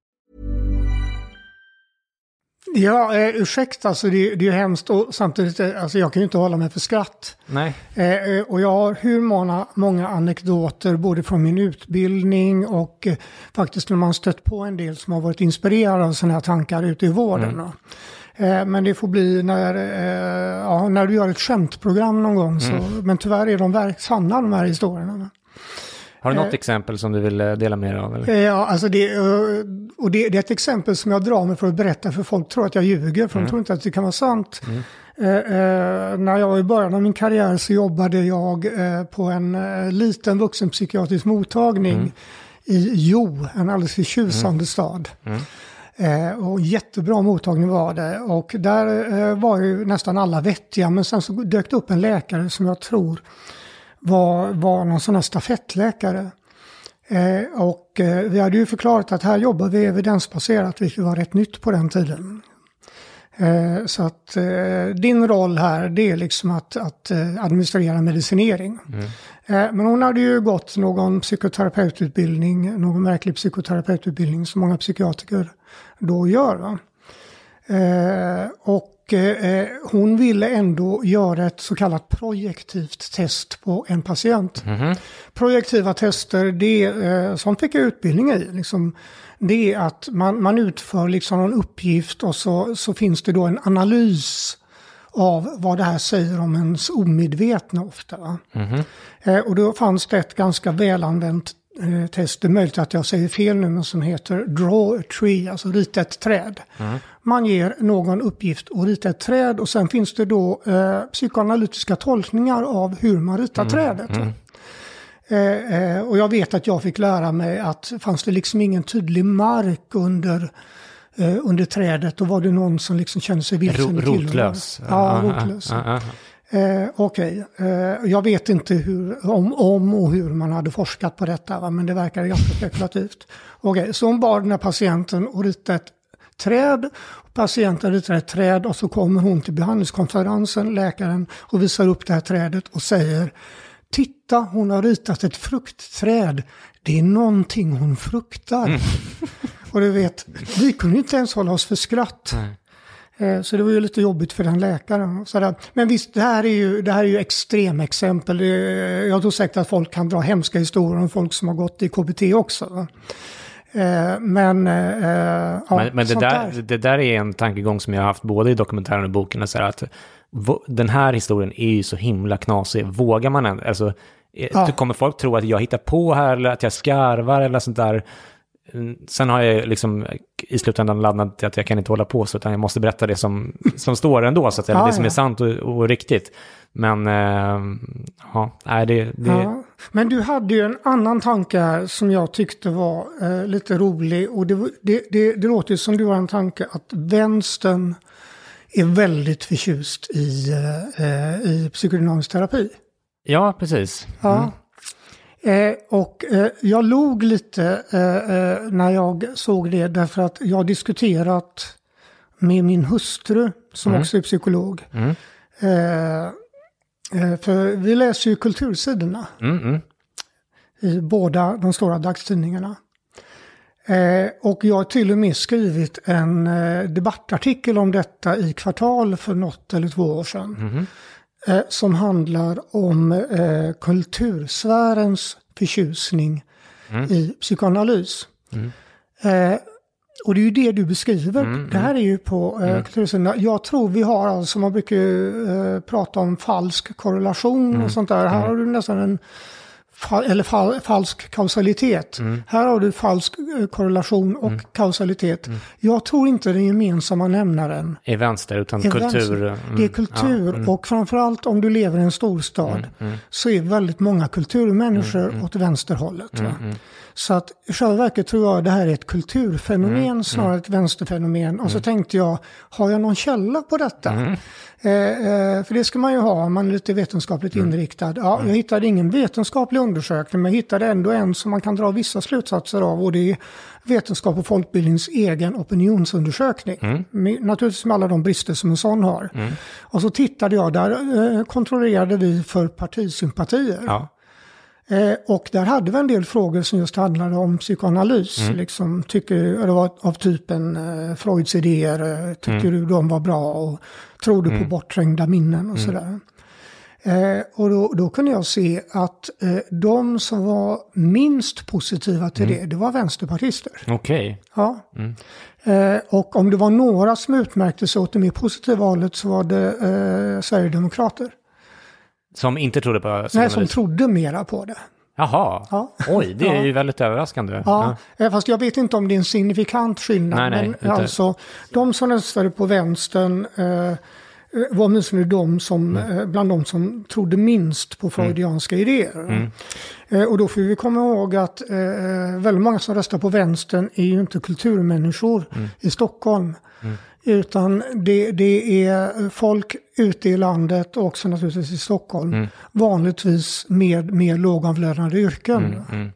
Ja, eh, ursäkta, alltså det, det är ju hemskt och samtidigt, eh, alltså jag kan ju inte hålla mig för skratt. Nej. Eh, eh, och jag har hur många, många anekdoter både från min utbildning och eh, faktiskt när man stött på en del som har varit inspirerade av sådana här tankar ute i vården. då. Eh, men det får bli när, ja, när du gör ett skämtprogram någon gång. Så, Men tyvärr är de sanna de här historierna. Har du något exempel som du vill eh, dela med dig av? Eller? Eh, Ja, alltså det, eh, och det, det är ett exempel som jag drar mig för att berätta för folk tror att jag ljuger, för de tror inte att det kan vara sant. Eh, eh, när jag var i början av min karriär så jobbade jag eh, på en eh, liten vuxenpsykiatrisk mottagning i Jo, en alldeles förtjusande stad. Eh, och jättebra mottagning var det. Och där eh, var ju nästan alla vettiga, men sen så dök det upp en läkare som jag tror var, var någon sån här stafettläkare. Eh, och eh, vi hade ju förklarat att här jobbar vi evidensbaserat, vilket var rätt nytt på den tiden. Eh, så att eh, din roll här, det är liksom att, att eh, administrera medicinering. Eh, men hon hade ju gått någon psykoterapeututbildning, någon verklig psykoterapeututbildning som många psykiatriker då gör. Va? Eh, och eh, hon ville ändå göra ett så kallat projektivt test på en patient. Projektiva tester, det eh, som fick jag utbildning i. Liksom, det är att man, man utför liksom en uppgift och så, så finns det då en analys av vad det här säger om ens omedvetna ofta. va. Eh, och då fanns det ett ganska välanvänt eh, test, det är möjligt att jag säger fel nu, men som heter Draw a Tree, alltså rita ett träd. Man ger någon uppgift att rita ett träd och sen finns det då eh, psykoanalytiska tolkningar av hur man ritar trädet. Eh, eh, och jag vet att jag fick lära mig att fanns det liksom ingen tydlig mark under, eh, under trädet, då var det någon som liksom kände sig vilsen. Rotlös. Ja, rotlös. Eh, Okej, eh, jag vet inte hur, om, om och hur man hade forskat på detta, va? men det verkar ganska spekulativt. Okej, så hon bad den här patienten att rita ett träd. Patienten ritar ett träd och så kommer hon till behandlingskonferensen, läkaren, och visar upp det här trädet och säger Titta, hon har ritat ett fruktträd. Det är någonting hon fruktar. och du vet, vi kunde inte ens hålla oss för skratt. Eh, Så det var ju lite jobbigt för den läkaren. sådär. Men visst, det här är ju, det här är ju extremexempel. Jag tror säkert att folk kan dra hemska historier om folk som har gått i KBT också. Eh, Men, eh, ja, Men, men det, sånt där, det där är en tankegång som jag har haft både i dokumentären och boken. Så att den här historien är ju så himla knasig. Vågar man än, alltså, eh, Ja. kommer folk tro att jag hittar på här eller att jag skarvar eller sånt där? Mm, Sen har jag liksom i slutändan laddat till att jag kan inte hålla på så, utan jag måste berätta det som, som står ändå, så att säga, Ja, det som ja. är sant och, och riktigt. Men, eh, ja, nej, det... det Ja. Men du hade ju en annan tanke här som jag tyckte var eh, lite rolig. Och det, det, det, det låter ju som du har en tanke att vänstern är väldigt förtjust i, eh, eh, i psykodynamisk terapi. ja precis. Ja. Eh, och eh, jag log lite eh, eh, när jag såg det därför att jag har diskuterat med min hustru som också är psykolog. Eh, eh, för vi läser ju kultursidorna Mm, mm. i båda de stora dagstidningarna. Och jag har till och med skrivit en debattartikel om detta i Kvartal för något eller två år sedan. Eh, som handlar om eh, kultursfärens förtjusning i psykoanalys. Eh, och det är ju det du beskriver. Det här är ju på eh, kultursidan. Jag tror vi har, alltså man brukar ju eh, prata om falsk korrelation och sånt där. Här har du nästan en fa- eller fal, falsk kausalitet. Här har du falsk eh, korrelation och kausalitet. Jag tror inte den gemensamma nämnaren I vänster, utan är kultur. vänster. mm, Det är kultur och framförallt om du lever i en storstad så är väldigt många kulturmänniskor åt vänsterhållet. Så att i själva verket tror jag det här är ett kulturfenomen snarare än ett vänsterfenomen. Och så tänkte jag, har jag någon källa på detta? Eh, eh, för det ska man ju ha om man är lite vetenskapligt inriktad. Ja, jag hittade ingen vetenskaplig undersökning men jag hittade ändå en som man kan dra vissa slutsatser av. Och det är Vetenskap och folkbildnings egen opinionsundersökning. Med, naturligtvis med alla de brister som en sån har. Och så tittade jag, där eh, kontrollerade vi för partisympatier. Ja. Eh, och där hade vi en del frågor som just handlade om psykoanalys. Mm. Liksom, tycker, det var av typen eh, Freuds idéer, eh, tycker Mm. du de var bra och tror du på bortträngda minnen och sådär. Eh, och då, då kunde jag se att eh, de som var minst positiva till Mm. det, det var vänsterpartister. Okej. Ja. Mm. Eh, och om det var några som utmärkte sig åt det mer positiva hållet så var det eh, Sverigedemokrater. Som inte trodde på Nej, som trodde mera på det. Jaha. Ja. Oj, det är Ja. ju väldigt överraskande. Ja, eh, fast jag vet inte om det är en signifikant skillnad. Nej, nej, men inte. alltså, de som röstade på vänstern eh, var åtminstone de som, Mm. eh, bland de som trodde minst på freudianska idéer. Mm. Eh, och då får vi komma ihåg att eh, väldigt många som röstar på vänstern är ju inte kulturmänniskor Mm. i Stockholm. Utan det, det är folk ute i landet och också naturligtvis i Stockholm. Mm. Vanligtvis med mer lågavlönade yrken. Mm,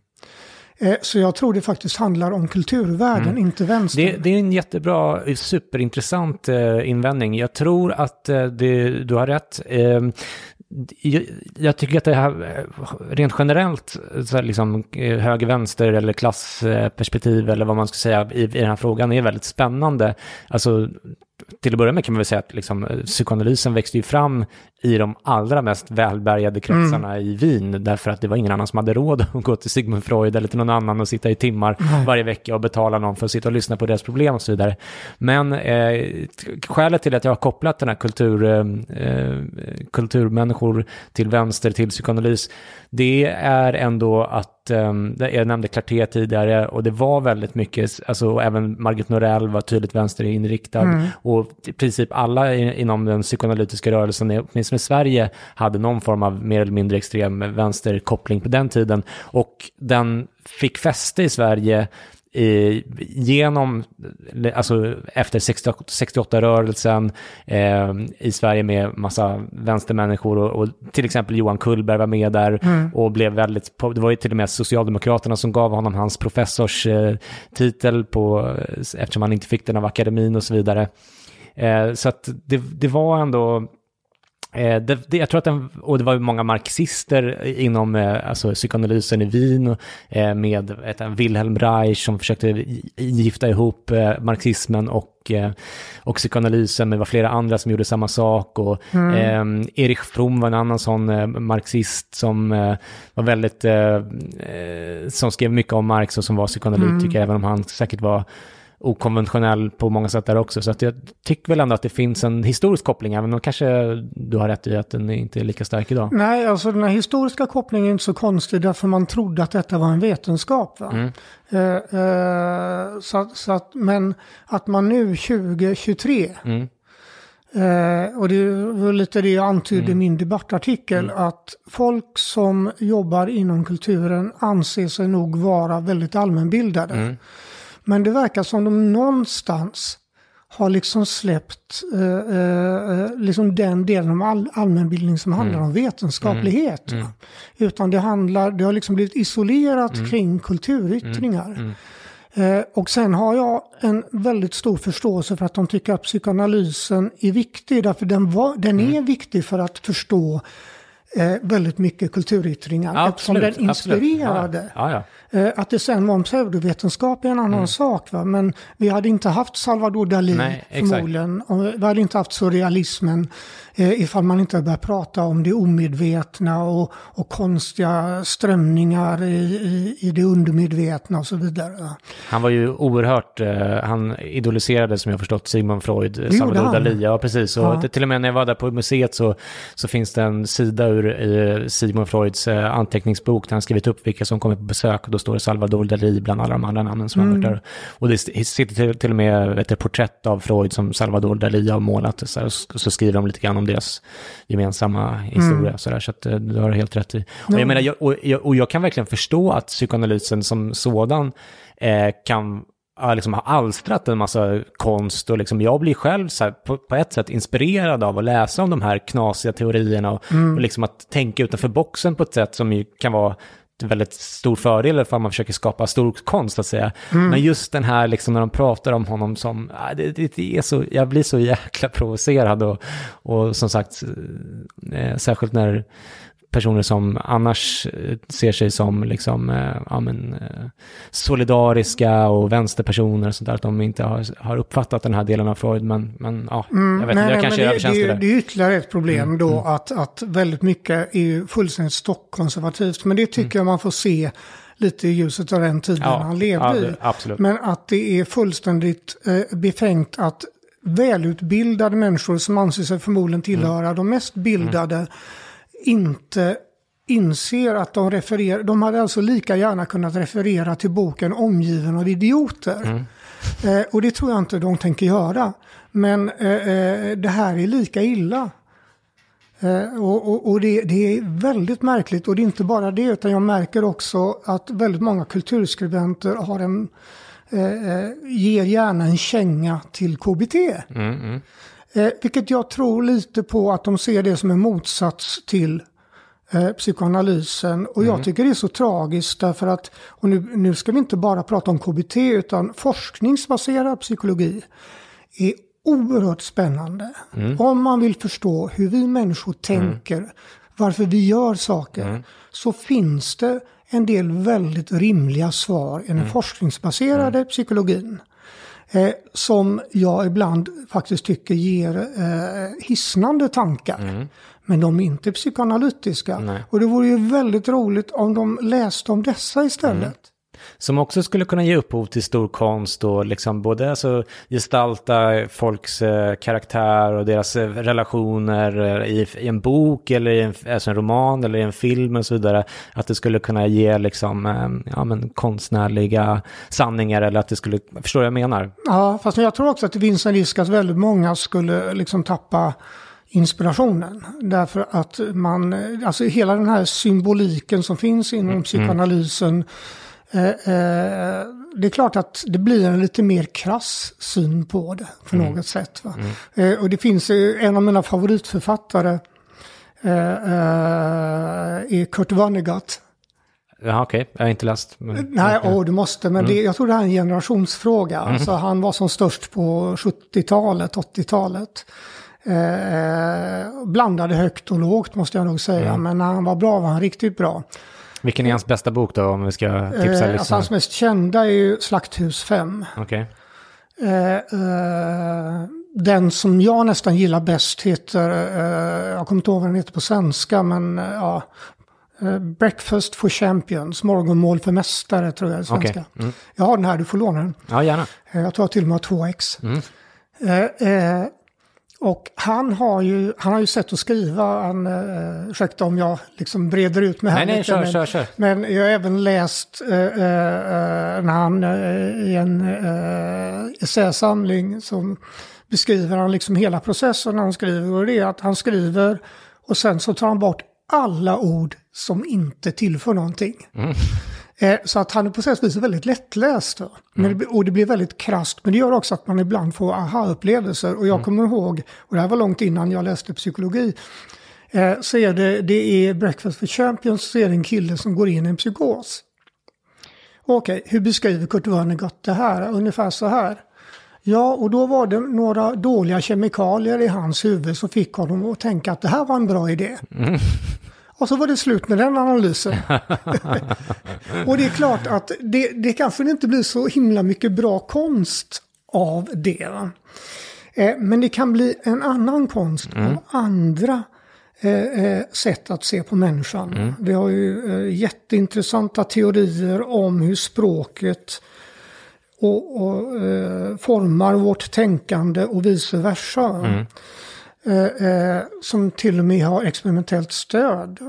Eh, Så jag tror det faktiskt handlar om kulturvärlden, inte vänstern. Det, det är en jättebra, superintressant eh, invändning. Jag tror att eh, det, du har rätt. Jag, tycker att det här rent generellt, så här, liksom, eh, höger-vänster eller klassperspektiv eller vad man ska säga i, i den här frågan är väldigt spännande. Alltså, till att börja med kan man väl säga att liksom, psykoanalysen växte ju fram i de allra mest välbärgade kretsarna i Wien, därför att det var ingen annan som hade råd att gå till Sigmund Freud eller till någon annan och sitta i timmar varje vecka och betala någon för att sitta och lyssna på deras problem och så vidare. Men eh, skälet till att jag har kopplat den här kultur, eh, eh, kulturmänniskor till vänster, till psykoanalys, det är ändå att, eh, jag nämnde Clarté tidigare, och det var väldigt mycket, alltså även Margit Norell var tydligt vänsterinriktad, och i princip alla inom den psykoanalytiska rörelsen, åtminstone i Sverige, hade någon form av mer eller mindre extrem vänsterkoppling på den tiden, och den fick fäste i Sverige eh, genom, alltså efter 68-rörelsen eh, i Sverige med massa vänstermänniskor och, och till exempel Johan Kullberg var med där och blev väldigt, det var ju till och med Socialdemokraterna som gav honom hans professorstitel eh, på, eh, eftersom han inte fick den av akademin och så vidare. Eh, så att det, det var ändå det, det, jag tror att den, och det var många marxister inom eh, alltså, psykoanalysen i Wien eh, med ett, en Wilhelm Reich som försökte gifta ihop eh, marxismen och, eh, och psykoanalysen, men det var flera andra som gjorde samma sak. Och, eh, Erich Fromm var en annan sån eh, marxist som eh, var väldigt, eh, eh, som skrev mycket om Marx och som var psykoanalytiker, även om han säkert var okonventionell på många sätt där också. Så att jag tycker väl ändå att det finns en historisk koppling, även om kanske du har rätt i att den inte är lika stark idag. Nej, alltså den här historiska kopplingen är inte så konstig därför man trodde att detta var en vetenskap. Va? Mm. Eh, eh, så, så att, men att man nu 2023, Mm. eh, och det var lite det jag antydde Mm. i min debattartikel, att folk som jobbar inom kulturen anser sig nog vara väldigt allmänbildade. Mm. Men det verkar som de någonstans har liksom släppt eh, eh, liksom den delen av all, allmänbildning som handlar om vetenskaplighet. va? Utan det handlar, det har liksom blivit isolerat kring kulturyttringar. Eh, och sen har jag en väldigt stor förståelse för att de tycker att psykoanalysen är viktig. Därför den, var, den är viktig för att förstå eh, väldigt mycket kulturyttringar. Ja, eftersom absolut, den absolut. inspirerade. Ja, ja. Eh, Att det sen var en pseudovetenskap är en annan sak. Va? Men vi hade inte haft Salvador Dalí Nej, förmodligen. Och vi hade inte haft surrealismen eh, ifall man inte började prata om det omedvetna och, och konstiga strömningar i, i, i det undermedvetna och så vidare. Han var ju oerhört, eh, han idoliserade som jag förstått Sigmund Freud, Salvador han. Dalí. Ja, precis. Och Ja. det- till och med när jag var där på museet så, så finns det en sida ur eh, Sigmund Freuds eh, anteckningsbok där han skrivit upp vilka som kommer på besök och då står det Salvador Dalí bland alla de andra namnen som har Mm. varit där. Och det sitter till, till och med ett porträtt av Freud som Salvador Dalí har målat. Så, här, så skriver de lite grann om deras gemensamma historia. Så, där, så att eh, du har helt rätt i. Och jag, menar, jag, och, jag, och jag kan verkligen förstå att psykoanalysen som sådan eh, kan ja, liksom ha alstrat en massa konst och liksom jag blir själv så här, på, på ett sätt inspirerad av att läsa om de här knasiga teorierna och, och liksom att tänka utanför boxen på ett sätt som ju kan vara väldigt stor fördel ifall man försöker skapa stor konst, så att säga. Men just den här, liksom, när de pratar om honom som, det, det, det är så, jag blir så jäkla provocerad och, och som sagt, eh, särskilt när personer som annars eh, ser sig som liksom, eh, ja, men, eh, solidariska och vänsterpersoner och sånt där, att de inte har, har uppfattat den här delen av Freud, men, men ja, jag vet inte, Nej, jag nej, kanske är det, det, är överkänslig där. det är ytterligare ett problem då att, att väldigt mycket är ju fullständigt stockkonservativt. Men det tycker jag man får se lite i ljuset av den tiden Ja, han levde ja, i. absolut. Men att det är fullständigt eh, befängt att välutbildade människor som anser sig förmodligen tillhöra de mest bildade inte inser att de refererar, de hade alltså lika gärna kunnat referera till boken Omgiven av idioter. Eh, och det tror jag inte de tänker göra. Men eh, eh, det här är lika illa. Eh, och och, och det, det är väldigt märkligt. Och det är inte bara det, utan jag märker också att väldigt många kulturskribenter har en, eh, eh, ger gärna en känga till KBT. Eh, vilket jag tror lite på att de ser det som en motsats till eh, psykoanalysen. Och jag tycker det är så tragiskt därför att, och nu, nu ska vi inte bara prata om KBT utan forskningsbaserad psykologi är oerhört spännande. Om man vill förstå hur vi människor tänker, varför vi gör saker, så finns det en del väldigt rimliga svar i den forskningsbaserade psykologin. Eh, som jag ibland faktiskt tycker ger eh, hisnande tankar. Men de är inte psykoanalytiska. Och det vore ju väldigt roligt om de läste om dessa istället. Som också skulle kunna ge upphov till stor konst och liksom både alltså gestalta folks eh, karaktär och deras eh, relationer eh, i, en bok eller i en, alltså en roman eller i en film och så vidare. Att det skulle kunna ge liksom, ja, men konstnärliga sanningar eller att det skulle, förstår du vad jag menar? Ja, fast jag tror också att det finns en risk att väldigt många skulle liksom tappa inspirationen. Därför att man, alltså hela den här symboliken som finns inom psykoanalysen. Eh, eh, det är klart att det blir en lite mer krass syn på det på något sätt. Va? Eh, och det finns eh, en av mina favoritförfattare eh, är Kurt Vonnegut. Ja, okej, jag har inte läst. Men, Nej, åh, du måste, men det, jag tror det här är en generationsfråga. Alltså, han var som störst på 70-talet, 80-talet. Eh, blandade högt och lågt måste jag nog säga, men när han var bra var han riktigt bra. Vilken är hans bästa bok då, om vi ska tipsa Eh, alltså, hans mest kända är ju Slakthus 5. Okej. Eh, eh, den som jag nästan gillar bäst heter, eh, jag kommer inte ihåg vad den heter på svenska, men eh, ja, eh, Breakfast for Champions, morgonmål för mästare tror jag är svenska. Okej, Jag har den här, du får låna den. Ja, gärna. Eh, Jag tror jag till och med har två ex. Eh, och han har ju, han har ju sett att skriva, han, eh, ursäkta om jag liksom breder ut mig här Nej, nej, lite, kör, men, kör, kör. men jag har även läst eh, eh, eh, när han eh, i en eh, essäsamling som beskriver han liksom hela processen när han skriver. Och det är att han skriver och sen så tar han bort alla ord som inte tillför någonting. Eh, Så att han är på sätt och vis väldigt lättläst. Det, blir- och det blir väldigt krasst. Men det gör också att man ibland får aha-upplevelser. Och jag kommer ihåg, och det här var långt innan jag läste psykologi. Eh, så är det, det är Breakfast for Champions, så är det en kille som går in i en psykos. Okej, hur beskriver Kurt Vonnegut det här? Ungefär så här. Ja, och då var det några dåliga kemikalier i hans huvud som fick honom att tänka att det här var en bra idé. Och så var det slut med den analysen. och det är klart att det, det kanske inte blir så himla mycket bra konst av det. Eh, men det kan bli en annan konst mm. av andra eh, eh, sätt att se på människan. Mm. Vi har ju eh, jätteintressanta teorier om hur språket och, och eh, formar vårt tänkande och vice versa. Mm. Eh, eh, som till och med har experimentellt stöd.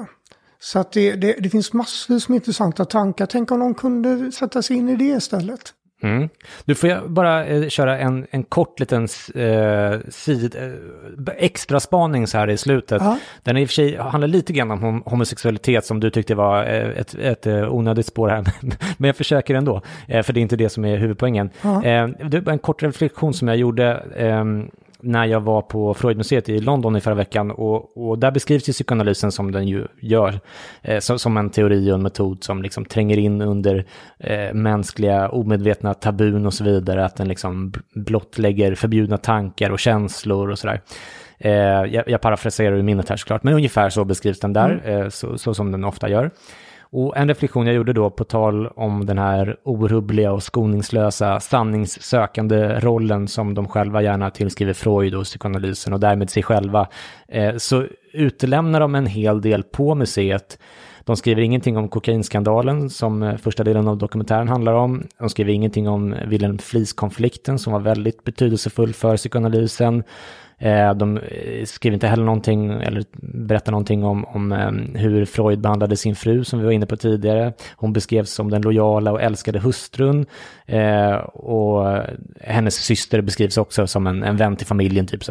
Så att det, det, det finns massvis med intressanta tankar. Tänk om de kunde sätta sig in i det istället. Mm. Du får jag bara eh, köra en, en kort liten eh, sid, eh, extra spaning så här i slutet. Ja. Den i och för sig handlar lite grann om homosexualitet som du tyckte var eh, ett, ett, onödigt spår här. Men jag försöker ändå, för det är inte det som är huvudpoängen. Ja. en kort reflektion som jag gjorde ehm, när jag var på Freudmuseet i London i förra veckan och, och där beskrivs ju psykoanalysen som den ju gör, eh, som, som, en teori och en metod som liksom tränger in under eh, mänskliga omedvetna tabun och så vidare, att den liksom blottlägger förbjudna tankar och känslor och sådär. Eh, jag, jag parafraserar ur minnet här såklart, men ungefär så beskrivs den där, mm. eh, så, så som den ofta gör. Och en reflektion jag gjorde då på tal om den här orubbliga och skoningslösa sanningssökande rollen som de själva gärna tillskriver Freud och psykoanalysen och därmed sig själva, eh, så utelämnar de en hel del på museet. De skriver ingenting om kokainskandalen som eh, första delen av dokumentären handlar om. De skriver ingenting om Wilhelm Flis-konflikten som var väldigt betydelsefull för psykoanalysen. Eh, de eh, skriver inte heller någonting eller berättar någonting om, om eh, hur Freud behandlade sin fru som vi var inne på tidigare. Hon beskrevs som den lojala och älskade hustrun och hennes syster beskrivs också som en, en vän till familjen typ.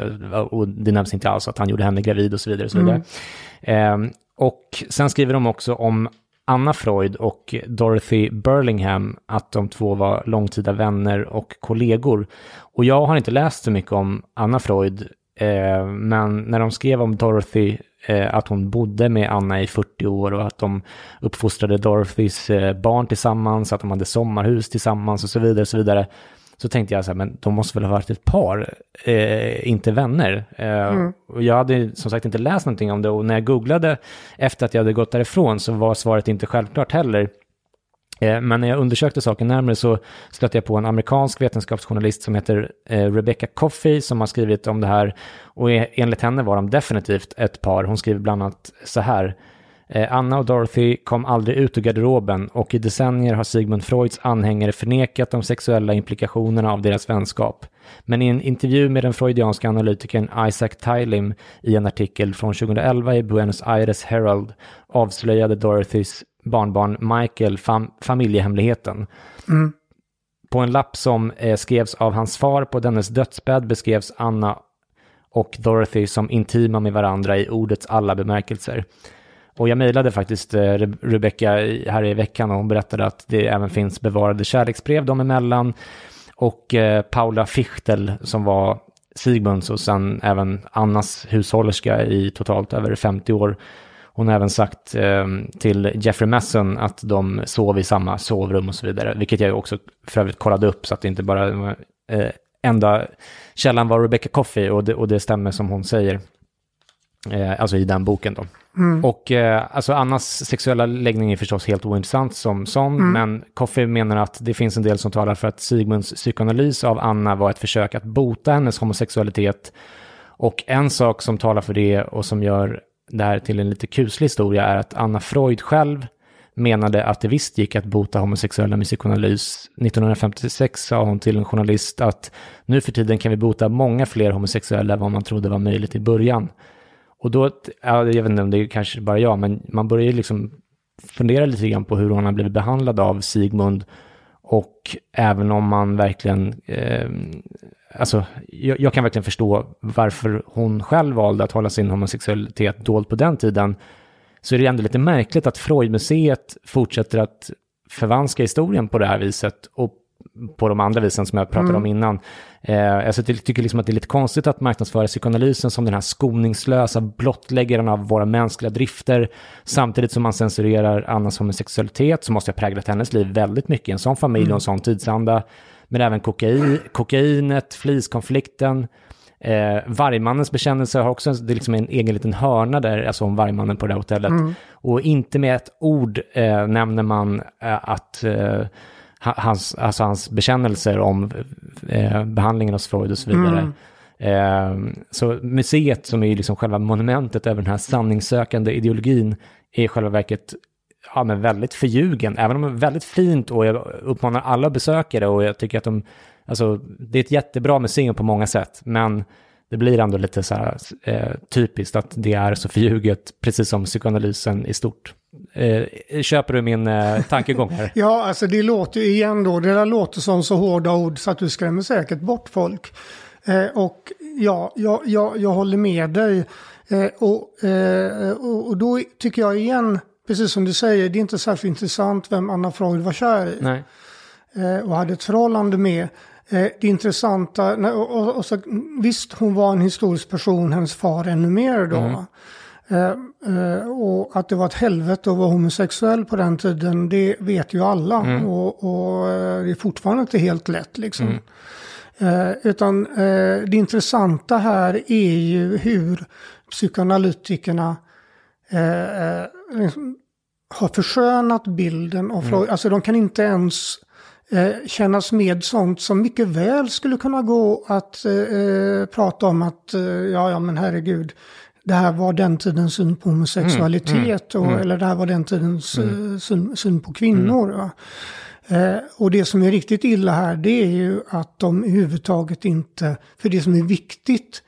och det nämns inte alls att han gjorde henne gravid och så vidare. Och, så vidare. Mm. och sen skriver de också om Anna Freud och Dorothy Burlingham att de två var långtida vänner och kollegor. Och jag har inte läst så mycket om Anna Freud, eh, men när de skrev om Dorothy, eh, att hon bodde med Anna i 40 år och att de uppfostrade Dorothys eh, barn tillsammans, att de hade sommarhus tillsammans och så vidare, och så vidare så tänkte jag så här, men de måste väl ha varit ett par, eh, inte vänner. Eh, mm. och jag hade som sagt inte läst någonting om det och när jag googlade efter att jag hade gått därifrån så var svaret inte självklart heller. Eh, men när jag undersökte saken närmare så stötte jag på en amerikansk vetenskapsjournalist som heter eh, Rebecca Coffey som har skrivit om det här. Och enligt henne var de definitivt ett par. Hon skriver bland annat så här. Eh, Anna och Dorothy kom aldrig ut ur garderoben och i decennier har Sigmund Freuds anhängare förnekat de sexuella implikationerna av deras vänskap. Men i en intervju med den freudianska analytikern Isaac Tylim i en artikel från 2011 i Buenos Aires Herald avslöjade Dorothys barnbarn Michael fam familjehemligheten. Mm. På en lapp som eh, skrevs av hans far på dennes dödsbädd beskrevs Anna och Dorothy som intima med varandra i ordets alla bemärkelser. Och jag mejlade faktiskt eh, Rebecca här i veckan och hon berättade att det även finns bevarade kärleksbrev dem emellan. Och eh, Paula Fichtel som var Sigmunds och sen även Annas hushållerska i totalt över 50 år. Hon har även sagt eh, till Jeffrey Masson att de sov i samma sovrum och så vidare, vilket jag också för övrigt kollade upp så att det inte bara var eh, enda källan var Rebecca Coffey och det, och det stämmer som hon säger. Eh, alltså i den boken då. Mm. Och eh, alltså Annas sexuella läggning är förstås helt ointressant som sån, mm. men Coffey menar att det finns en del som talar för att Sigmunds psykoanalys av Anna var ett försök att bota hennes homosexualitet. Och en sak som talar för det och som gör det här till en lite kuslig historia är att Anna Freud själv menade att det visst gick att bota homosexuella med psykoanalys. 1956 sa hon till en journalist att nu för tiden kan vi bota många fler homosexuella än vad man trodde var möjligt i början. Och då, jag vet inte om det är kanske bara jag, men man börjar ju liksom fundera lite grann på hur hon har blivit behandlad av Sigmund. Och även om man verkligen, eh, alltså jag, jag, kan verkligen förstå varför hon själv valde att hålla sin homosexualitet dold på den tiden. Så är det ändå lite märkligt att Freudmuseet fortsätter att förvanska historien på det här viset och på de andra visen som jag pratade mm. om innan. Eh, alltså, jag tycker liksom att det är lite konstigt att marknadsföra psykoanalysen som den här skoningslösa blottläggaren av våra mänskliga drifter, samtidigt som man censurerar Annas homosexualitet, som måste ha präglat hennes liv väldigt mycket i en sån familj och en mm. sån tidsanda. Men även kokain, kokainet, fliskonflikten, Eh, Vargmannens bekännelse har också en, det är liksom en egen liten hörna där, alltså om Vargmannen på det här hotellet. Och inte med ett ord eh, nämner man eh, att eh, hans, alltså hans bekännelser om eh, behandlingen hos Freud och så vidare. Eh, så museet som är liksom själva monumentet över den här sanningssökande ideologin är i själva verket ja, men väldigt förljugen, även om det är väldigt fint och jag uppmanar alla besökare och jag tycker att de, alltså det är ett jättebra museum på många sätt, men det blir ändå lite så här eh, typiskt att det är så förljuget, precis som psykoanalysen i stort. Eh, köper du min eh, tankegång här? Ja, alltså det låter ju igen då, det där låter som så hårda ord så att du skrämmer säkert bort folk. Eh, och ja, jag, jag, jag håller med dig. Eh, och, eh, och, och då tycker jag igen, precis som du säger, det är inte särskilt intressant vem Anna Freud var kär i Nej. och hade ett förhållande med. Det intressanta, och, och, och så, visst hon var en historisk person, hennes far ännu mer då. Eh, och att det var ett helvete att vara homosexuell på den tiden, det vet ju alla. Och, och eh, det är fortfarande inte helt lätt liksom. Eh, utan eh, det intressanta här är ju hur psykoanalytikerna eh, eh, liksom har förskönat bilden av Freud. Alltså de kan inte ens eh, kännas med sånt som mycket väl skulle kunna gå att eh, eh, prata om att eh, ja, ja, men herregud, det här var den tidens syn på homosexualitet och, eller det här var den tidens eh, syn, syn på kvinnor. Va? Eh, och det som är riktigt illa här det är ju att de överhuvudtaget inte, för det som är viktigt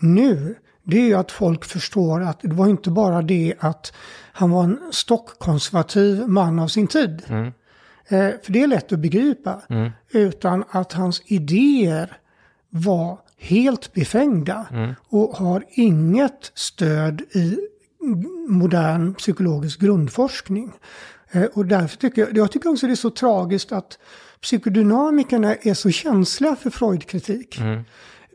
nu, det är ju att folk förstår att det var inte bara det att han var en stockkonservativ man av sin tid. Eh, för det är lätt att begripa. Utan att hans idéer var helt befängda och har inget stöd i modern psykologisk grundforskning. Eh, och därför tycker jag, jag tycker också det är så tragiskt att psykodynamikerna är så känsliga för Freud-kritik.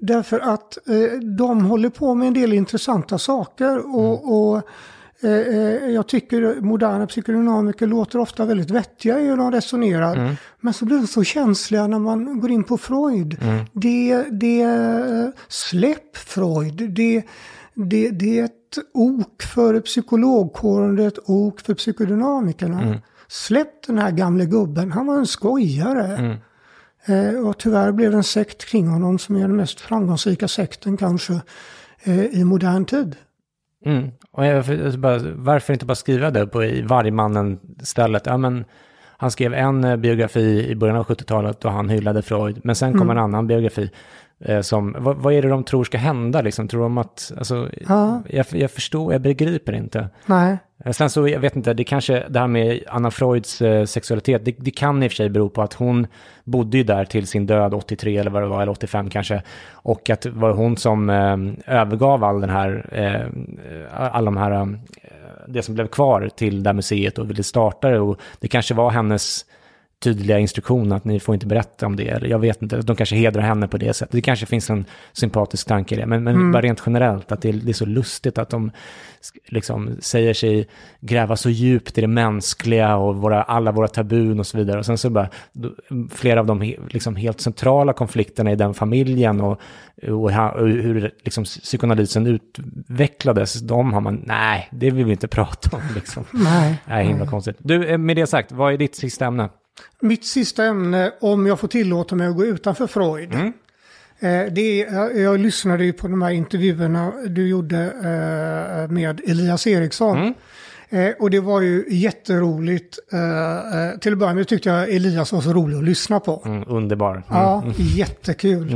Därför att eh, de håller på med en del intressanta saker och, och eh, eh, jag tycker moderna psykodynamiker låter ofta väldigt vettiga i hur de resonerar. Men så blir de så känsliga när man går in på Freud. Det, det, eh, släpp Freud. Det, det, det är ett ok för psykologkåren, det är ett ok för psykodynamikerna. Släpp den här gamle gubben, han var en skojare. Eh, och tyvärr blev det en sekt kring honom som är den mest framgångsrika sekten kanske eh, i modern tid. Mm. Och jag, alltså bara, varför inte bara skriva det på i Vargmannen stället? Ja, men han skrev en eh, biografi i början av 70-talet och han hyllade Freud. Men sen kom en annan biografi eh, som, vad, vad är det de tror ska hända liksom? Tror de att, alltså, Ja. jag, jag förstår, jag begriper inte. Nej, Eh, sen så, jag vet inte, det kanske, det här med Anna Freuds eh, sexualitet, det, det kan i och för sig bero på att hon bodde ju där till sin död 83 eller vad det var, eller 85 kanske. Och att det var hon som eh, övergav all den här, eh, alla de här, eh, det som blev kvar till det här museet och ville starta det. Och det kanske var hennes tydliga instruktion att ni får inte berätta om det. Eller jag vet inte, de kanske hedrar henne på det sättet. Det kanske finns en sympatisk tanke i det. Men, men bara rent generellt, att det är, det är så lustigt att de liksom säger sig gräva så djupt i det mänskliga och våra, alla våra tabun och så vidare. Och sen så bara, flera av de liksom helt centrala konflikterna i den familjen och, och, hur liksom psykoanalysen utvecklades, de har man, nej, det vill vi inte prata om liksom. nej. Nej, himla konstigt. Du, eh, med det sagt, vad är ditt sista ämne? Mitt sista ämne, om jag får tillåta mig att gå utanför Freud. Mm. Eh, det jag, jag lyssnade ju på de här intervjuerna du gjorde eh, med Elias Eriksson. Mm. Eh, och det var ju jätteroligt. Eh, till att börja med tyckte jag Elias var så rolig att lyssna på. Mm, underbar. Mm. Ja, jättekul.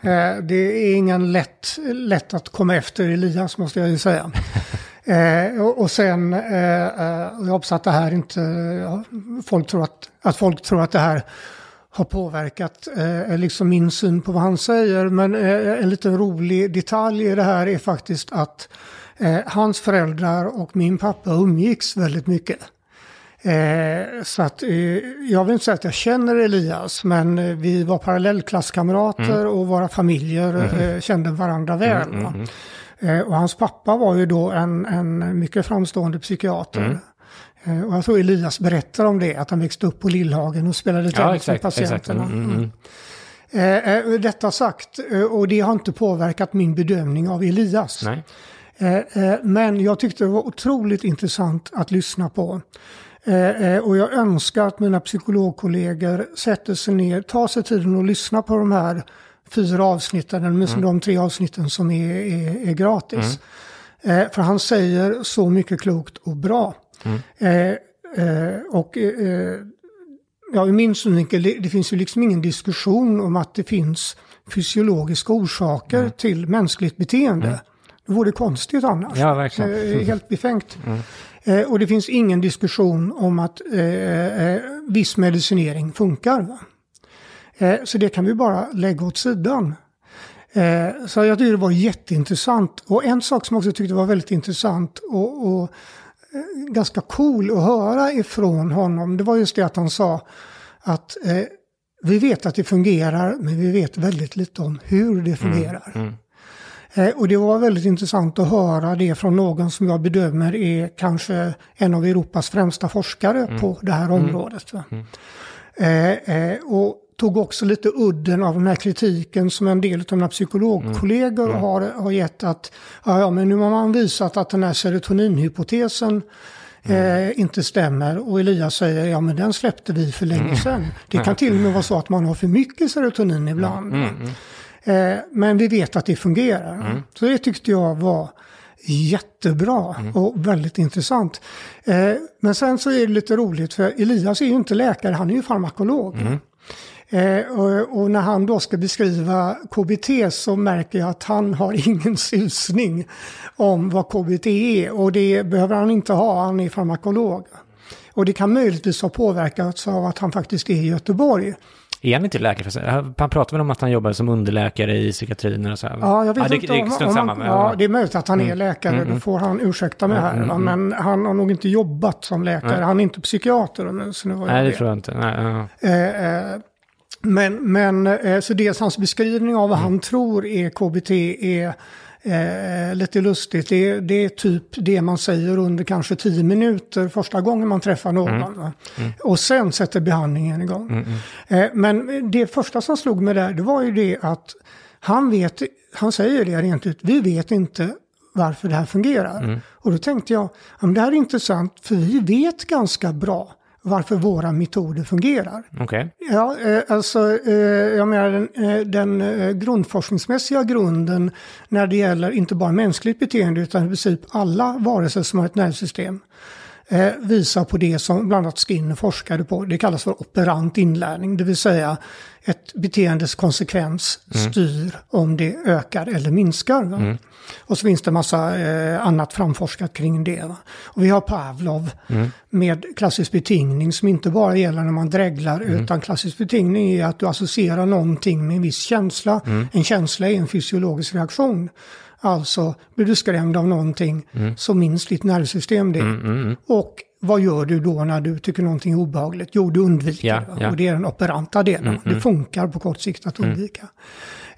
Eh, det är ingen lätt, lätt att komma efter Elias måste jag ju säga. Eh, och, och sen, eh, eh, jag hoppas att det här inte, ja, folk tror att, att folk tror att det här har påverkat eh, liksom min syn på vad han säger. Men eh, en liten rolig detalj i det här är faktiskt att eh, hans föräldrar och min pappa umgicks väldigt mycket. Eh, så att eh, jag vill inte säga att jag känner Elias, men vi var parallellklasskamrater och våra familjer eh, kände varandra väl. va. Eh, och hans pappa var ju då en, en mycket framstående psykiater. Eh, och jag tror Elias berättar om det, att han växte upp på Lillhagen och spelade Ja, tennis med exakt. exakt. patienterna. Mm, mm, mm. Eh, detta sagt, och det har inte påverkat min bedömning av Elias. Nej. Men jag tyckte det var otroligt intressant att lyssna på. Och jag önskar att mina psykologkollegor sätter sig ner, tar sig tiden och lyssnar på de här fyra avsnitten, eller mm. de tre avsnitten som är, är, är gratis. Mm. Eh, för han säger så mycket klokt och bra. Mm. Eh, eh, och eh, ja, i min synvinkel, det, det, finns ju liksom ingen diskussion om att det finns fysiologiska orsaker mm. till mänskligt beteende. Mm. Det vore konstigt annars. Ja, verkligen. Eh, helt befängt. Mm. Eh, och det finns ingen diskussion om att eh, eh viss medicinering funkar. Eh, så det kan vi bara lägga åt sidan. Eh, så jag tyckte det var jätteintressant. Och en sak som jag också tyckte var väldigt intressant och, och eh, ganska cool att höra ifrån honom, det var just det att han sa att vi vet att det fungerar, men vi vet väldigt lite om hur det fungerar. Mm, mm. Och det var väldigt intressant att höra det från någon som jag bedömer är kanske en av Europas främsta forskare mm. på det här mm. området. Mm. Eh, eh, och tog också lite udden av den här kritiken som en del av mina psykologkollegor mm. har, har gett att ja, men nu har man visat att den här serotoninhypotesen Mm. Eh, inte stämmer. Och Elias säger, ja men den släppte vi för länge mm. sedan. Det kan till och med vara så att man har för mycket serotonin ibland. Mm. mm. Eh, men vi vet att det fungerar. Mm. Så det tyckte jag var jättebra mm. och väldigt intressant. Eh, men sen så är det lite roligt för Elias är ju inte läkare, han är ju farmakolog. Mm. Eh, och, och, när han då ska beskriva KBT så märker jag att han har ingen susning om vad KBT är. Och det behöver han inte ha, han är farmakolog. Och det kan möjligtvis ha påverkats av att han faktiskt är i Göteborg. Är han inte läkare? Han pratar väl om att han jobbar som underläkare i psykiatrin och så här. Ja, jag vet ja, inte det, det, om han, ja, det är möjligt att han är mm. läkare. Mm, Då mm. får han ursäkta mig här. Mm, mm, men han har nog inte jobbat som läkare. Nej. Han är inte psykiater. Så nu Nej, det tror jag inte. Nej, ja. eh, eh, men, men eh, så dels hans beskrivning av vad han tror är KBT är Eh, lite lustigt, det, det, är typ det man säger under kanske tio minuter första gången man träffar någon. Mm. Mm. Och sen sätter behandlingen igång. Mm, mm. Eh, men det första som slog mig där, det var ju det att han vet, han säger det rent ut, vi vet inte varför det här fungerar. Mm. Och då tänkte jag, det här är intressant, för vi vet ganska bra varför våra metoder fungerar. Okay. Ja, eh, alltså, eh, jag menar den, eh, den grundforskningsmässiga grunden när det gäller inte bara mänskligt beteende utan i princip alla varelser som har ett nervsystem visar på det som bland annat Skinner forskade på. Det kallas för operant inlärning, det vill säga ett beteendes konsekvens mm. styr om det ökar eller minskar. Mm. Och så finns det massa eh, annat framforskat kring det. Va? Och vi har Pavlov mm. med klassisk betingning som inte bara gäller när man dreglar mm. utan klassisk betingning är att du associerar någonting med en viss känsla. Mm. En känsla är en fysiologisk reaktion. Alltså blir du skrämd av någonting mm. så minns ditt nervsystem det. Mm, och vad gör du då när du tycker någonting är obehagligt? Jo, du undviker ja, ja. Och det är den operanta delen. Mm, det mm. funkar på kort sikt att mm. undvika.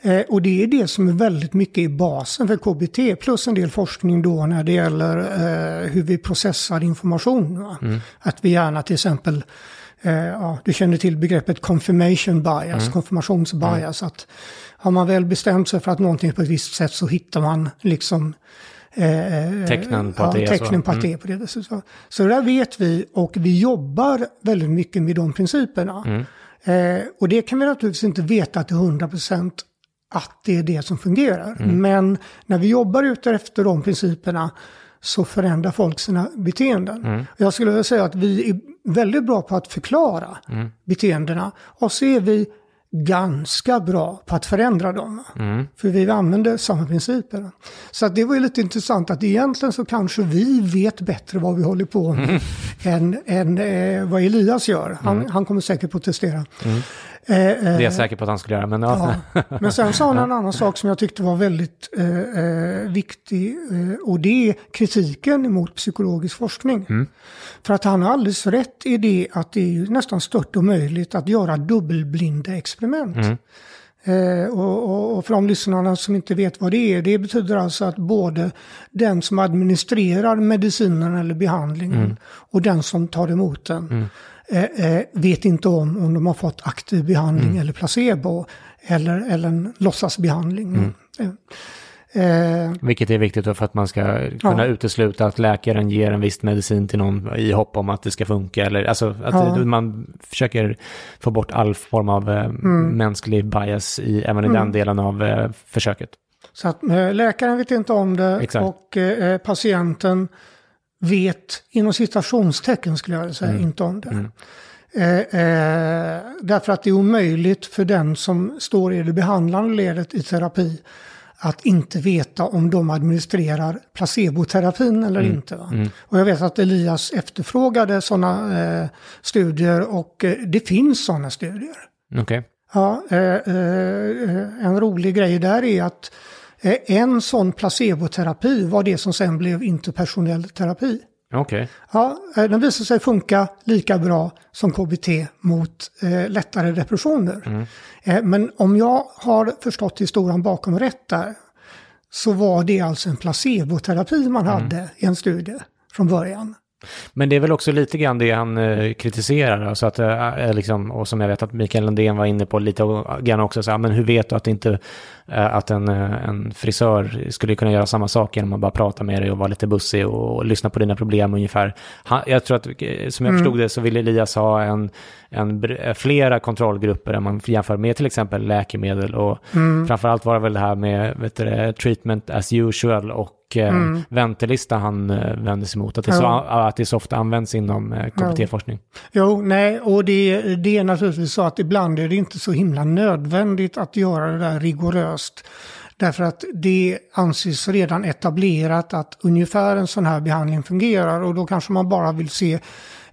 Mm. Eh, och det är det som är väldigt mycket i basen för KBT. Plus en del forskning då när det gäller eh, hur vi processar information. Mm. Att vi gärna till exempel eh, ja, du känner till begreppet confirmation bias, mm. konfirmationsbias. Att har man väl bestämt sig för att någonting är på ett visst sätt så hittar man liksom Eh, tecknen på att det är så. Att det på det viset. Så. så där vet vi och vi jobbar väldigt mycket med de principerna. Mm. Eh, och det kan vi naturligtvis inte veta till 100% att det är det som fungerar. Mm. Men när vi jobbar ute efter de principerna så förändrar folk sina beteenden. Mm. Jag skulle vilja säga att vi är väldigt bra på att förklara mm. beteendena. Och så är vi ganska bra på att förändra dem. Mm. För vi använder samma principer. Så det var ju lite intressant att egentligen så kanske vi vet bättre vad vi håller på med mm. än, än eh, vad Elias gör. Han, mm. han kommer säkert protestera. Mm. Eh, det är jag eh, säker på att han skulle göra. Men, ja. ja. men sen sa han en annan sak som jag tyckte var väldigt eh, eh, viktig. Eh, och det är kritiken mot psykologisk forskning. Mm. För att han har alldeles rätt i det att det är nästan stört omöjligt att göra dubbelblinda experiment. Mm. Eh, och, och, och, för de lyssnarna som inte vet vad det är, det betyder alltså att både den som administrerar medicinen eller behandlingen mm. och den som tar emot den mm. Eh, eh, vet inte om om de har fått aktiv behandling mm. eller placebo. eller, eller en låtsasbehandling. Mm. Eh, Vilket är viktigt för att man ska kunna Ja. utesluta att läkaren ger en viss medicin till någon i hopp om att det ska funka. Eller, alltså att Ja. man försöker få bort all form av eh, Mm. mänsklig bias i, även i den delen av eh, försöket. Så att eh, läkaren vet inte om det Exakt. och eh, patienten vet inom citationstecken skulle jag säga inte om det. Eh, eh, därför att det är omöjligt för den som står i det behandlande ledet i terapi att inte veta om de administrerar placeboterapin eller inte. Va? Och jag vet att Elias efterfrågade sådana eh, studier och eh, det finns sådana studier. Okej. Ja, eh, eh, en rolig grej där är att en sån placeboterapi var det som sen blev interpersonell terapi. Okej. Ja, eh, den visade sig funka lika bra som KBT mot eh, lättare depressioner. Eh, men om jag har förstått historien bakom rätt där så var det alltså en placeboterapi man hade i en studie från början. Men det är väl också lite grann det han eh, kritiserar, alltså att, eh, liksom, och som jag vet att Mikael Lundén var inne på lite grann också, så, här, men hur vet du att, inte, eh, att en, en frisör skulle kunna göra samma sak genom att bara prata med dig och vara lite bussig och, och lyssna på dina problem ungefär. Han, jag tror att, som jag förstod det, så ville Elias ha en, en, flera kontrollgrupper än man jämför med till exempel läkemedel och framförallt var det väl det här med vet du, treatment as usual och eh, väntelista han eh, vände sig mot. Att det, så, Ja. att det så ofta används inom eh, KBT-forskning. Jo, nej, och det, det är naturligtvis så att ibland är det inte så himla nödvändigt att göra det där rigoröst. Därför att det anses redan etablerat att ungefär en sån här behandling fungerar och då kanske man bara vill se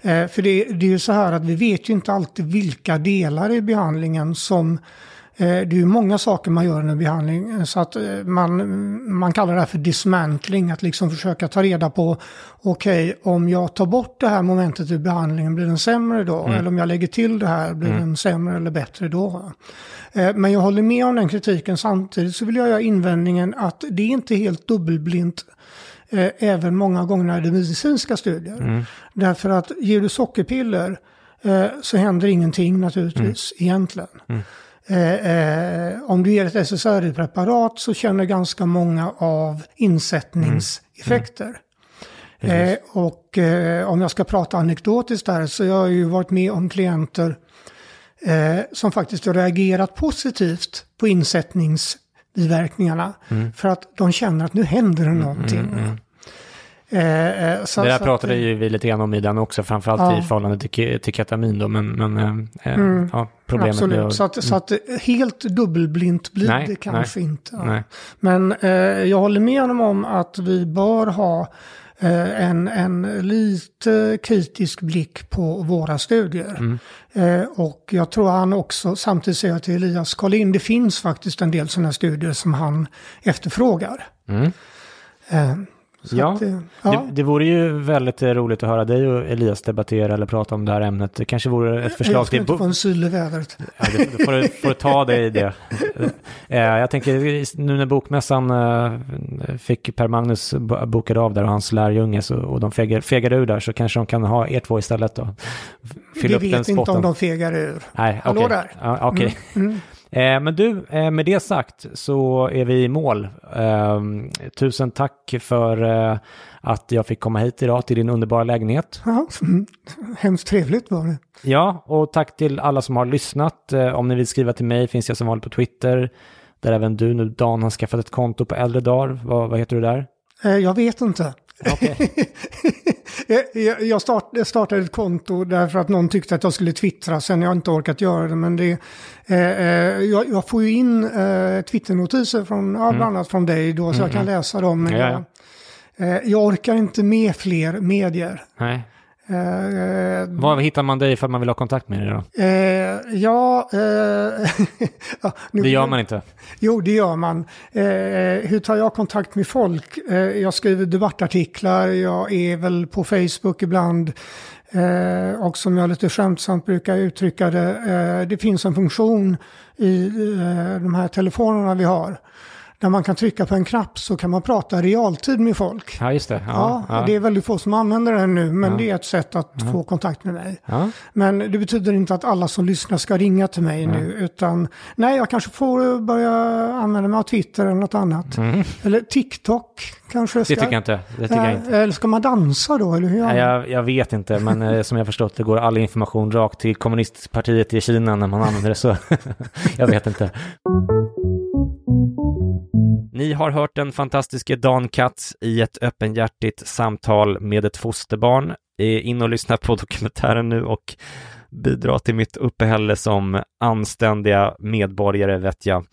eh, för det, det är ju så här att vi vet ju inte alltid vilka delar i behandlingen som det är ju många saker man gör under behandling. Så att eh, man, man kallar det här för dismantling. Att liksom försöka ta reda på, okej, om jag tar bort det här momentet i behandlingen, blir den sämre då? Eller om jag lägger till det här, blir den sämre eller bättre då? Eh, Men jag håller med om den kritiken. Samtidigt så vill jag göra invändningen att det är inte helt dubbelblint eh, även många gånger när det är medicinska studier. Därför att ger du sockerpiller eh, så händer ingenting naturligtvis egentligen. Eh, eh, om du ger ett SSRI-preparat så känner ganska många av insättningseffekter. Eh, och eh, om jag ska prata anekdotiskt där så jag har ju varit med om klienter eh, som faktiskt har reagerat positivt på insättningsbiverkningarna. För att de känner att nu händer det någonting. Eh, eh, så- det där så pratade ju vi lite grann om i den också, framförallt Ja. i förhållande till, till ketamin då, men, men eh, eh, ja, problemet Absolut, att- så, att, så att helt dubbelblint blir Nej, det kanske nej, inte. Ja. nej. Men eh, jag håller med honom om att vi bör ha eh, en, en lite kritisk blick på våra studier. Mm. Eh, och jag tror han också, samtidigt säger jag till Elias, kolla in, det finns faktiskt en del sådana studier som han efterfrågar. Mm. Eh, Ja, att, eh, ja. Det, det vore ju väldigt eh, roligt att höra dig och Elias debattera eller prata om det här ämnet. Det kanske vore ett förslag jag skulle till... inte få en syl i vädret. Ja, det, får, du, får du ta dig i det. Eh, jag tänker nu när bokmässan fick Per Magnus bo- bokade av där och hans lärjunge så, och de fegar, fegade ur där så kanske de kan ha er två istället då. Fylla Vi vet inte om de fegar ur. Nej, Hallå okej. där. Ja, okej. Eh, men du, eh, med det sagt så är vi i mål. Eh, tusen tack för eh, att jag fick komma hit idag till din underbara lägenhet. Ja, mm. hemskt trevligt var det. Ja, och tack till alla som har lyssnat. Eh, om ni vill skriva till mig finns jag som vanligt på Twitter. Där även du nu, Dan, har skaffat ett konto på äldre dagar. Vad, vad heter du där? Eh, Jag vet inte. Jag- jag jag start, startade ett konto därför att någon tyckte att jag skulle twittra. Sen har jag inte orkat göra det. Men det, eh, eh, jag, jag får ju in eh, Twitter-notiser från, ja, bland annat från dig då. Så jag kan läsa dem. Men Mm. Ja, jag, eh, jag orkar inte med fler medier. Nej. Eh, eh, Var hittar man dig för att man vill ha kontakt med dig då? eh, ja, eh, ja, nu- Det gör man inte. Jo, det gör man. Eh, hur tar jag kontakt med folk? Eh, jag skriver debattartiklar, jag är väl på Facebook ibland. Och som jag lite skämtsamt brukar uttrycka det, det finns en funktion i de här telefonerna vi har. Där man kan trycka på en knapp så kan man prata realtid med folk. Ja, just det. Ja, Ja, ja. det är väldigt få som använder den nu, men Ja. det är ett sätt att få kontakt med mig. Men det betyder inte att alla som lyssnar ska ringa till mig nu, utan nej, jag kanske får börja använda mig av Twitter eller något annat. Eller TikTok kanske. Mm. Det Ska, tycker jag inte. Det tycker jag inte. Eller ska man dansa då, eller hur Nej, jag, jag vet inte, men eh, som jag förstått det går all information rakt till kommunistpartiet i Kina när man använder det så. jag vet inte. Ni har hört den fantastiske Dan Katz i ett öppenhjärtigt samtal med ett fosterbarn. In och lyssna på dokumentären nu och bidra till mitt uppehälle som anständiga medborgare vet jag.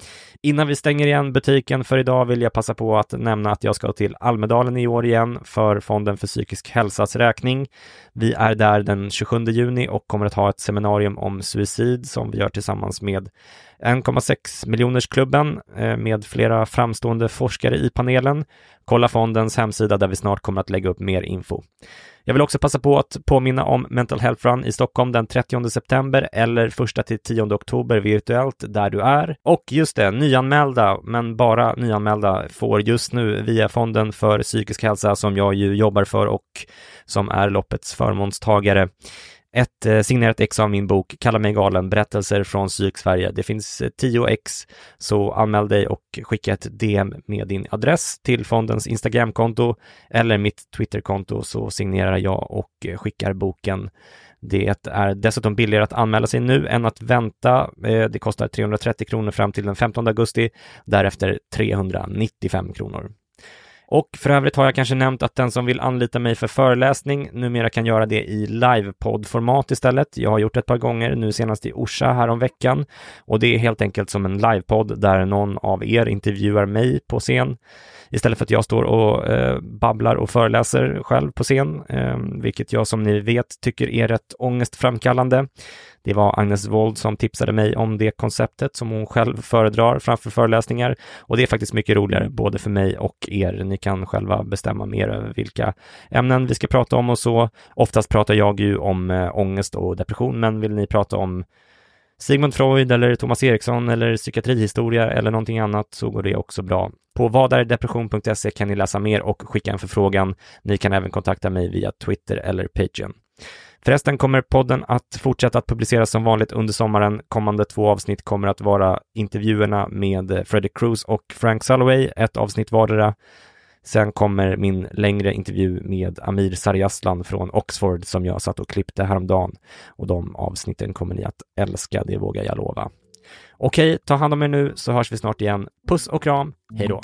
Innan vi stänger igen butiken för idag vill jag passa på att nämna att jag ska till Almedalen i år igen för Fonden för psykisk hälsas räkning. Vi är där den 27 juni och kommer att ha ett seminarium om suicid som vi gör tillsammans med 1,6 miljonersklubben eh, med flera framstående forskare i panelen. Kolla fondens hemsida där vi snart kommer att lägga upp mer info. Jag vill också passa på att påminna om Mental Health Run i Stockholm den 30 september eller 1 till 10 oktober virtuellt där du är. Och just det, nyanmälda, men bara nyanmälda, får just nu via Fonden för psykisk hälsa som jag ju jobbar för och som är loppets förmånstagare ett eh, signerat ex av min bok Kalla mig galen, berättelser från Psyk-Sverige. Det finns eh, 10 ex, så anmäl dig och skicka ett DM med din adress till fondens Instagramkonto eller mitt Twitterkonto så signerar jag och eh, skickar boken. Det är dessutom billigare att anmäla sig nu än att vänta. Eh, Det kostar 330 kronor fram till den 15 augusti, därefter 395 kronor. Och för övrigt har jag kanske nämnt att den som vill anlita mig för föreläsning numera kan göra det i livepoddformat istället. Jag har gjort det ett par gånger, nu senast i Orsa här veckan. Och det är helt enkelt som en livepodd där någon av er intervjuar mig på scen istället för att jag står och eh, babblar och föreläser själv på scen, eh, vilket jag som ni vet tycker är rätt ångestframkallande. Det var Agnes Wold som tipsade mig om det konceptet som hon själv föredrar framför föreläsningar och det är faktiskt mycket roligare både för mig och er. Ni kan själva bestämma mer över vilka ämnen vi ska prata om och så. Oftast pratar jag ju om eh, ångest och depression, men vill ni prata om Sigmund Freud eller Thomas Eriksson eller psykiatrihistoria eller någonting annat så går det också bra. På vadardepression.se kan ni läsa mer och skicka en förfrågan. Ni kan även kontakta mig via Twitter eller Patreon. Förresten kommer podden att fortsätta att publiceras som vanligt under sommaren. Kommande två avsnitt kommer att vara intervjuerna med Fredrik Cruz och Frank Salloway, ett avsnitt vardera. Sen kommer min längre intervju med Amir Sarjaslan från Oxford som jag satt och klippte häromdagen. Och de avsnitten kommer ni att älska, det vågar jag lova. Okej, ta hand om er nu så hörs vi snart igen. Puss och kram, hej då!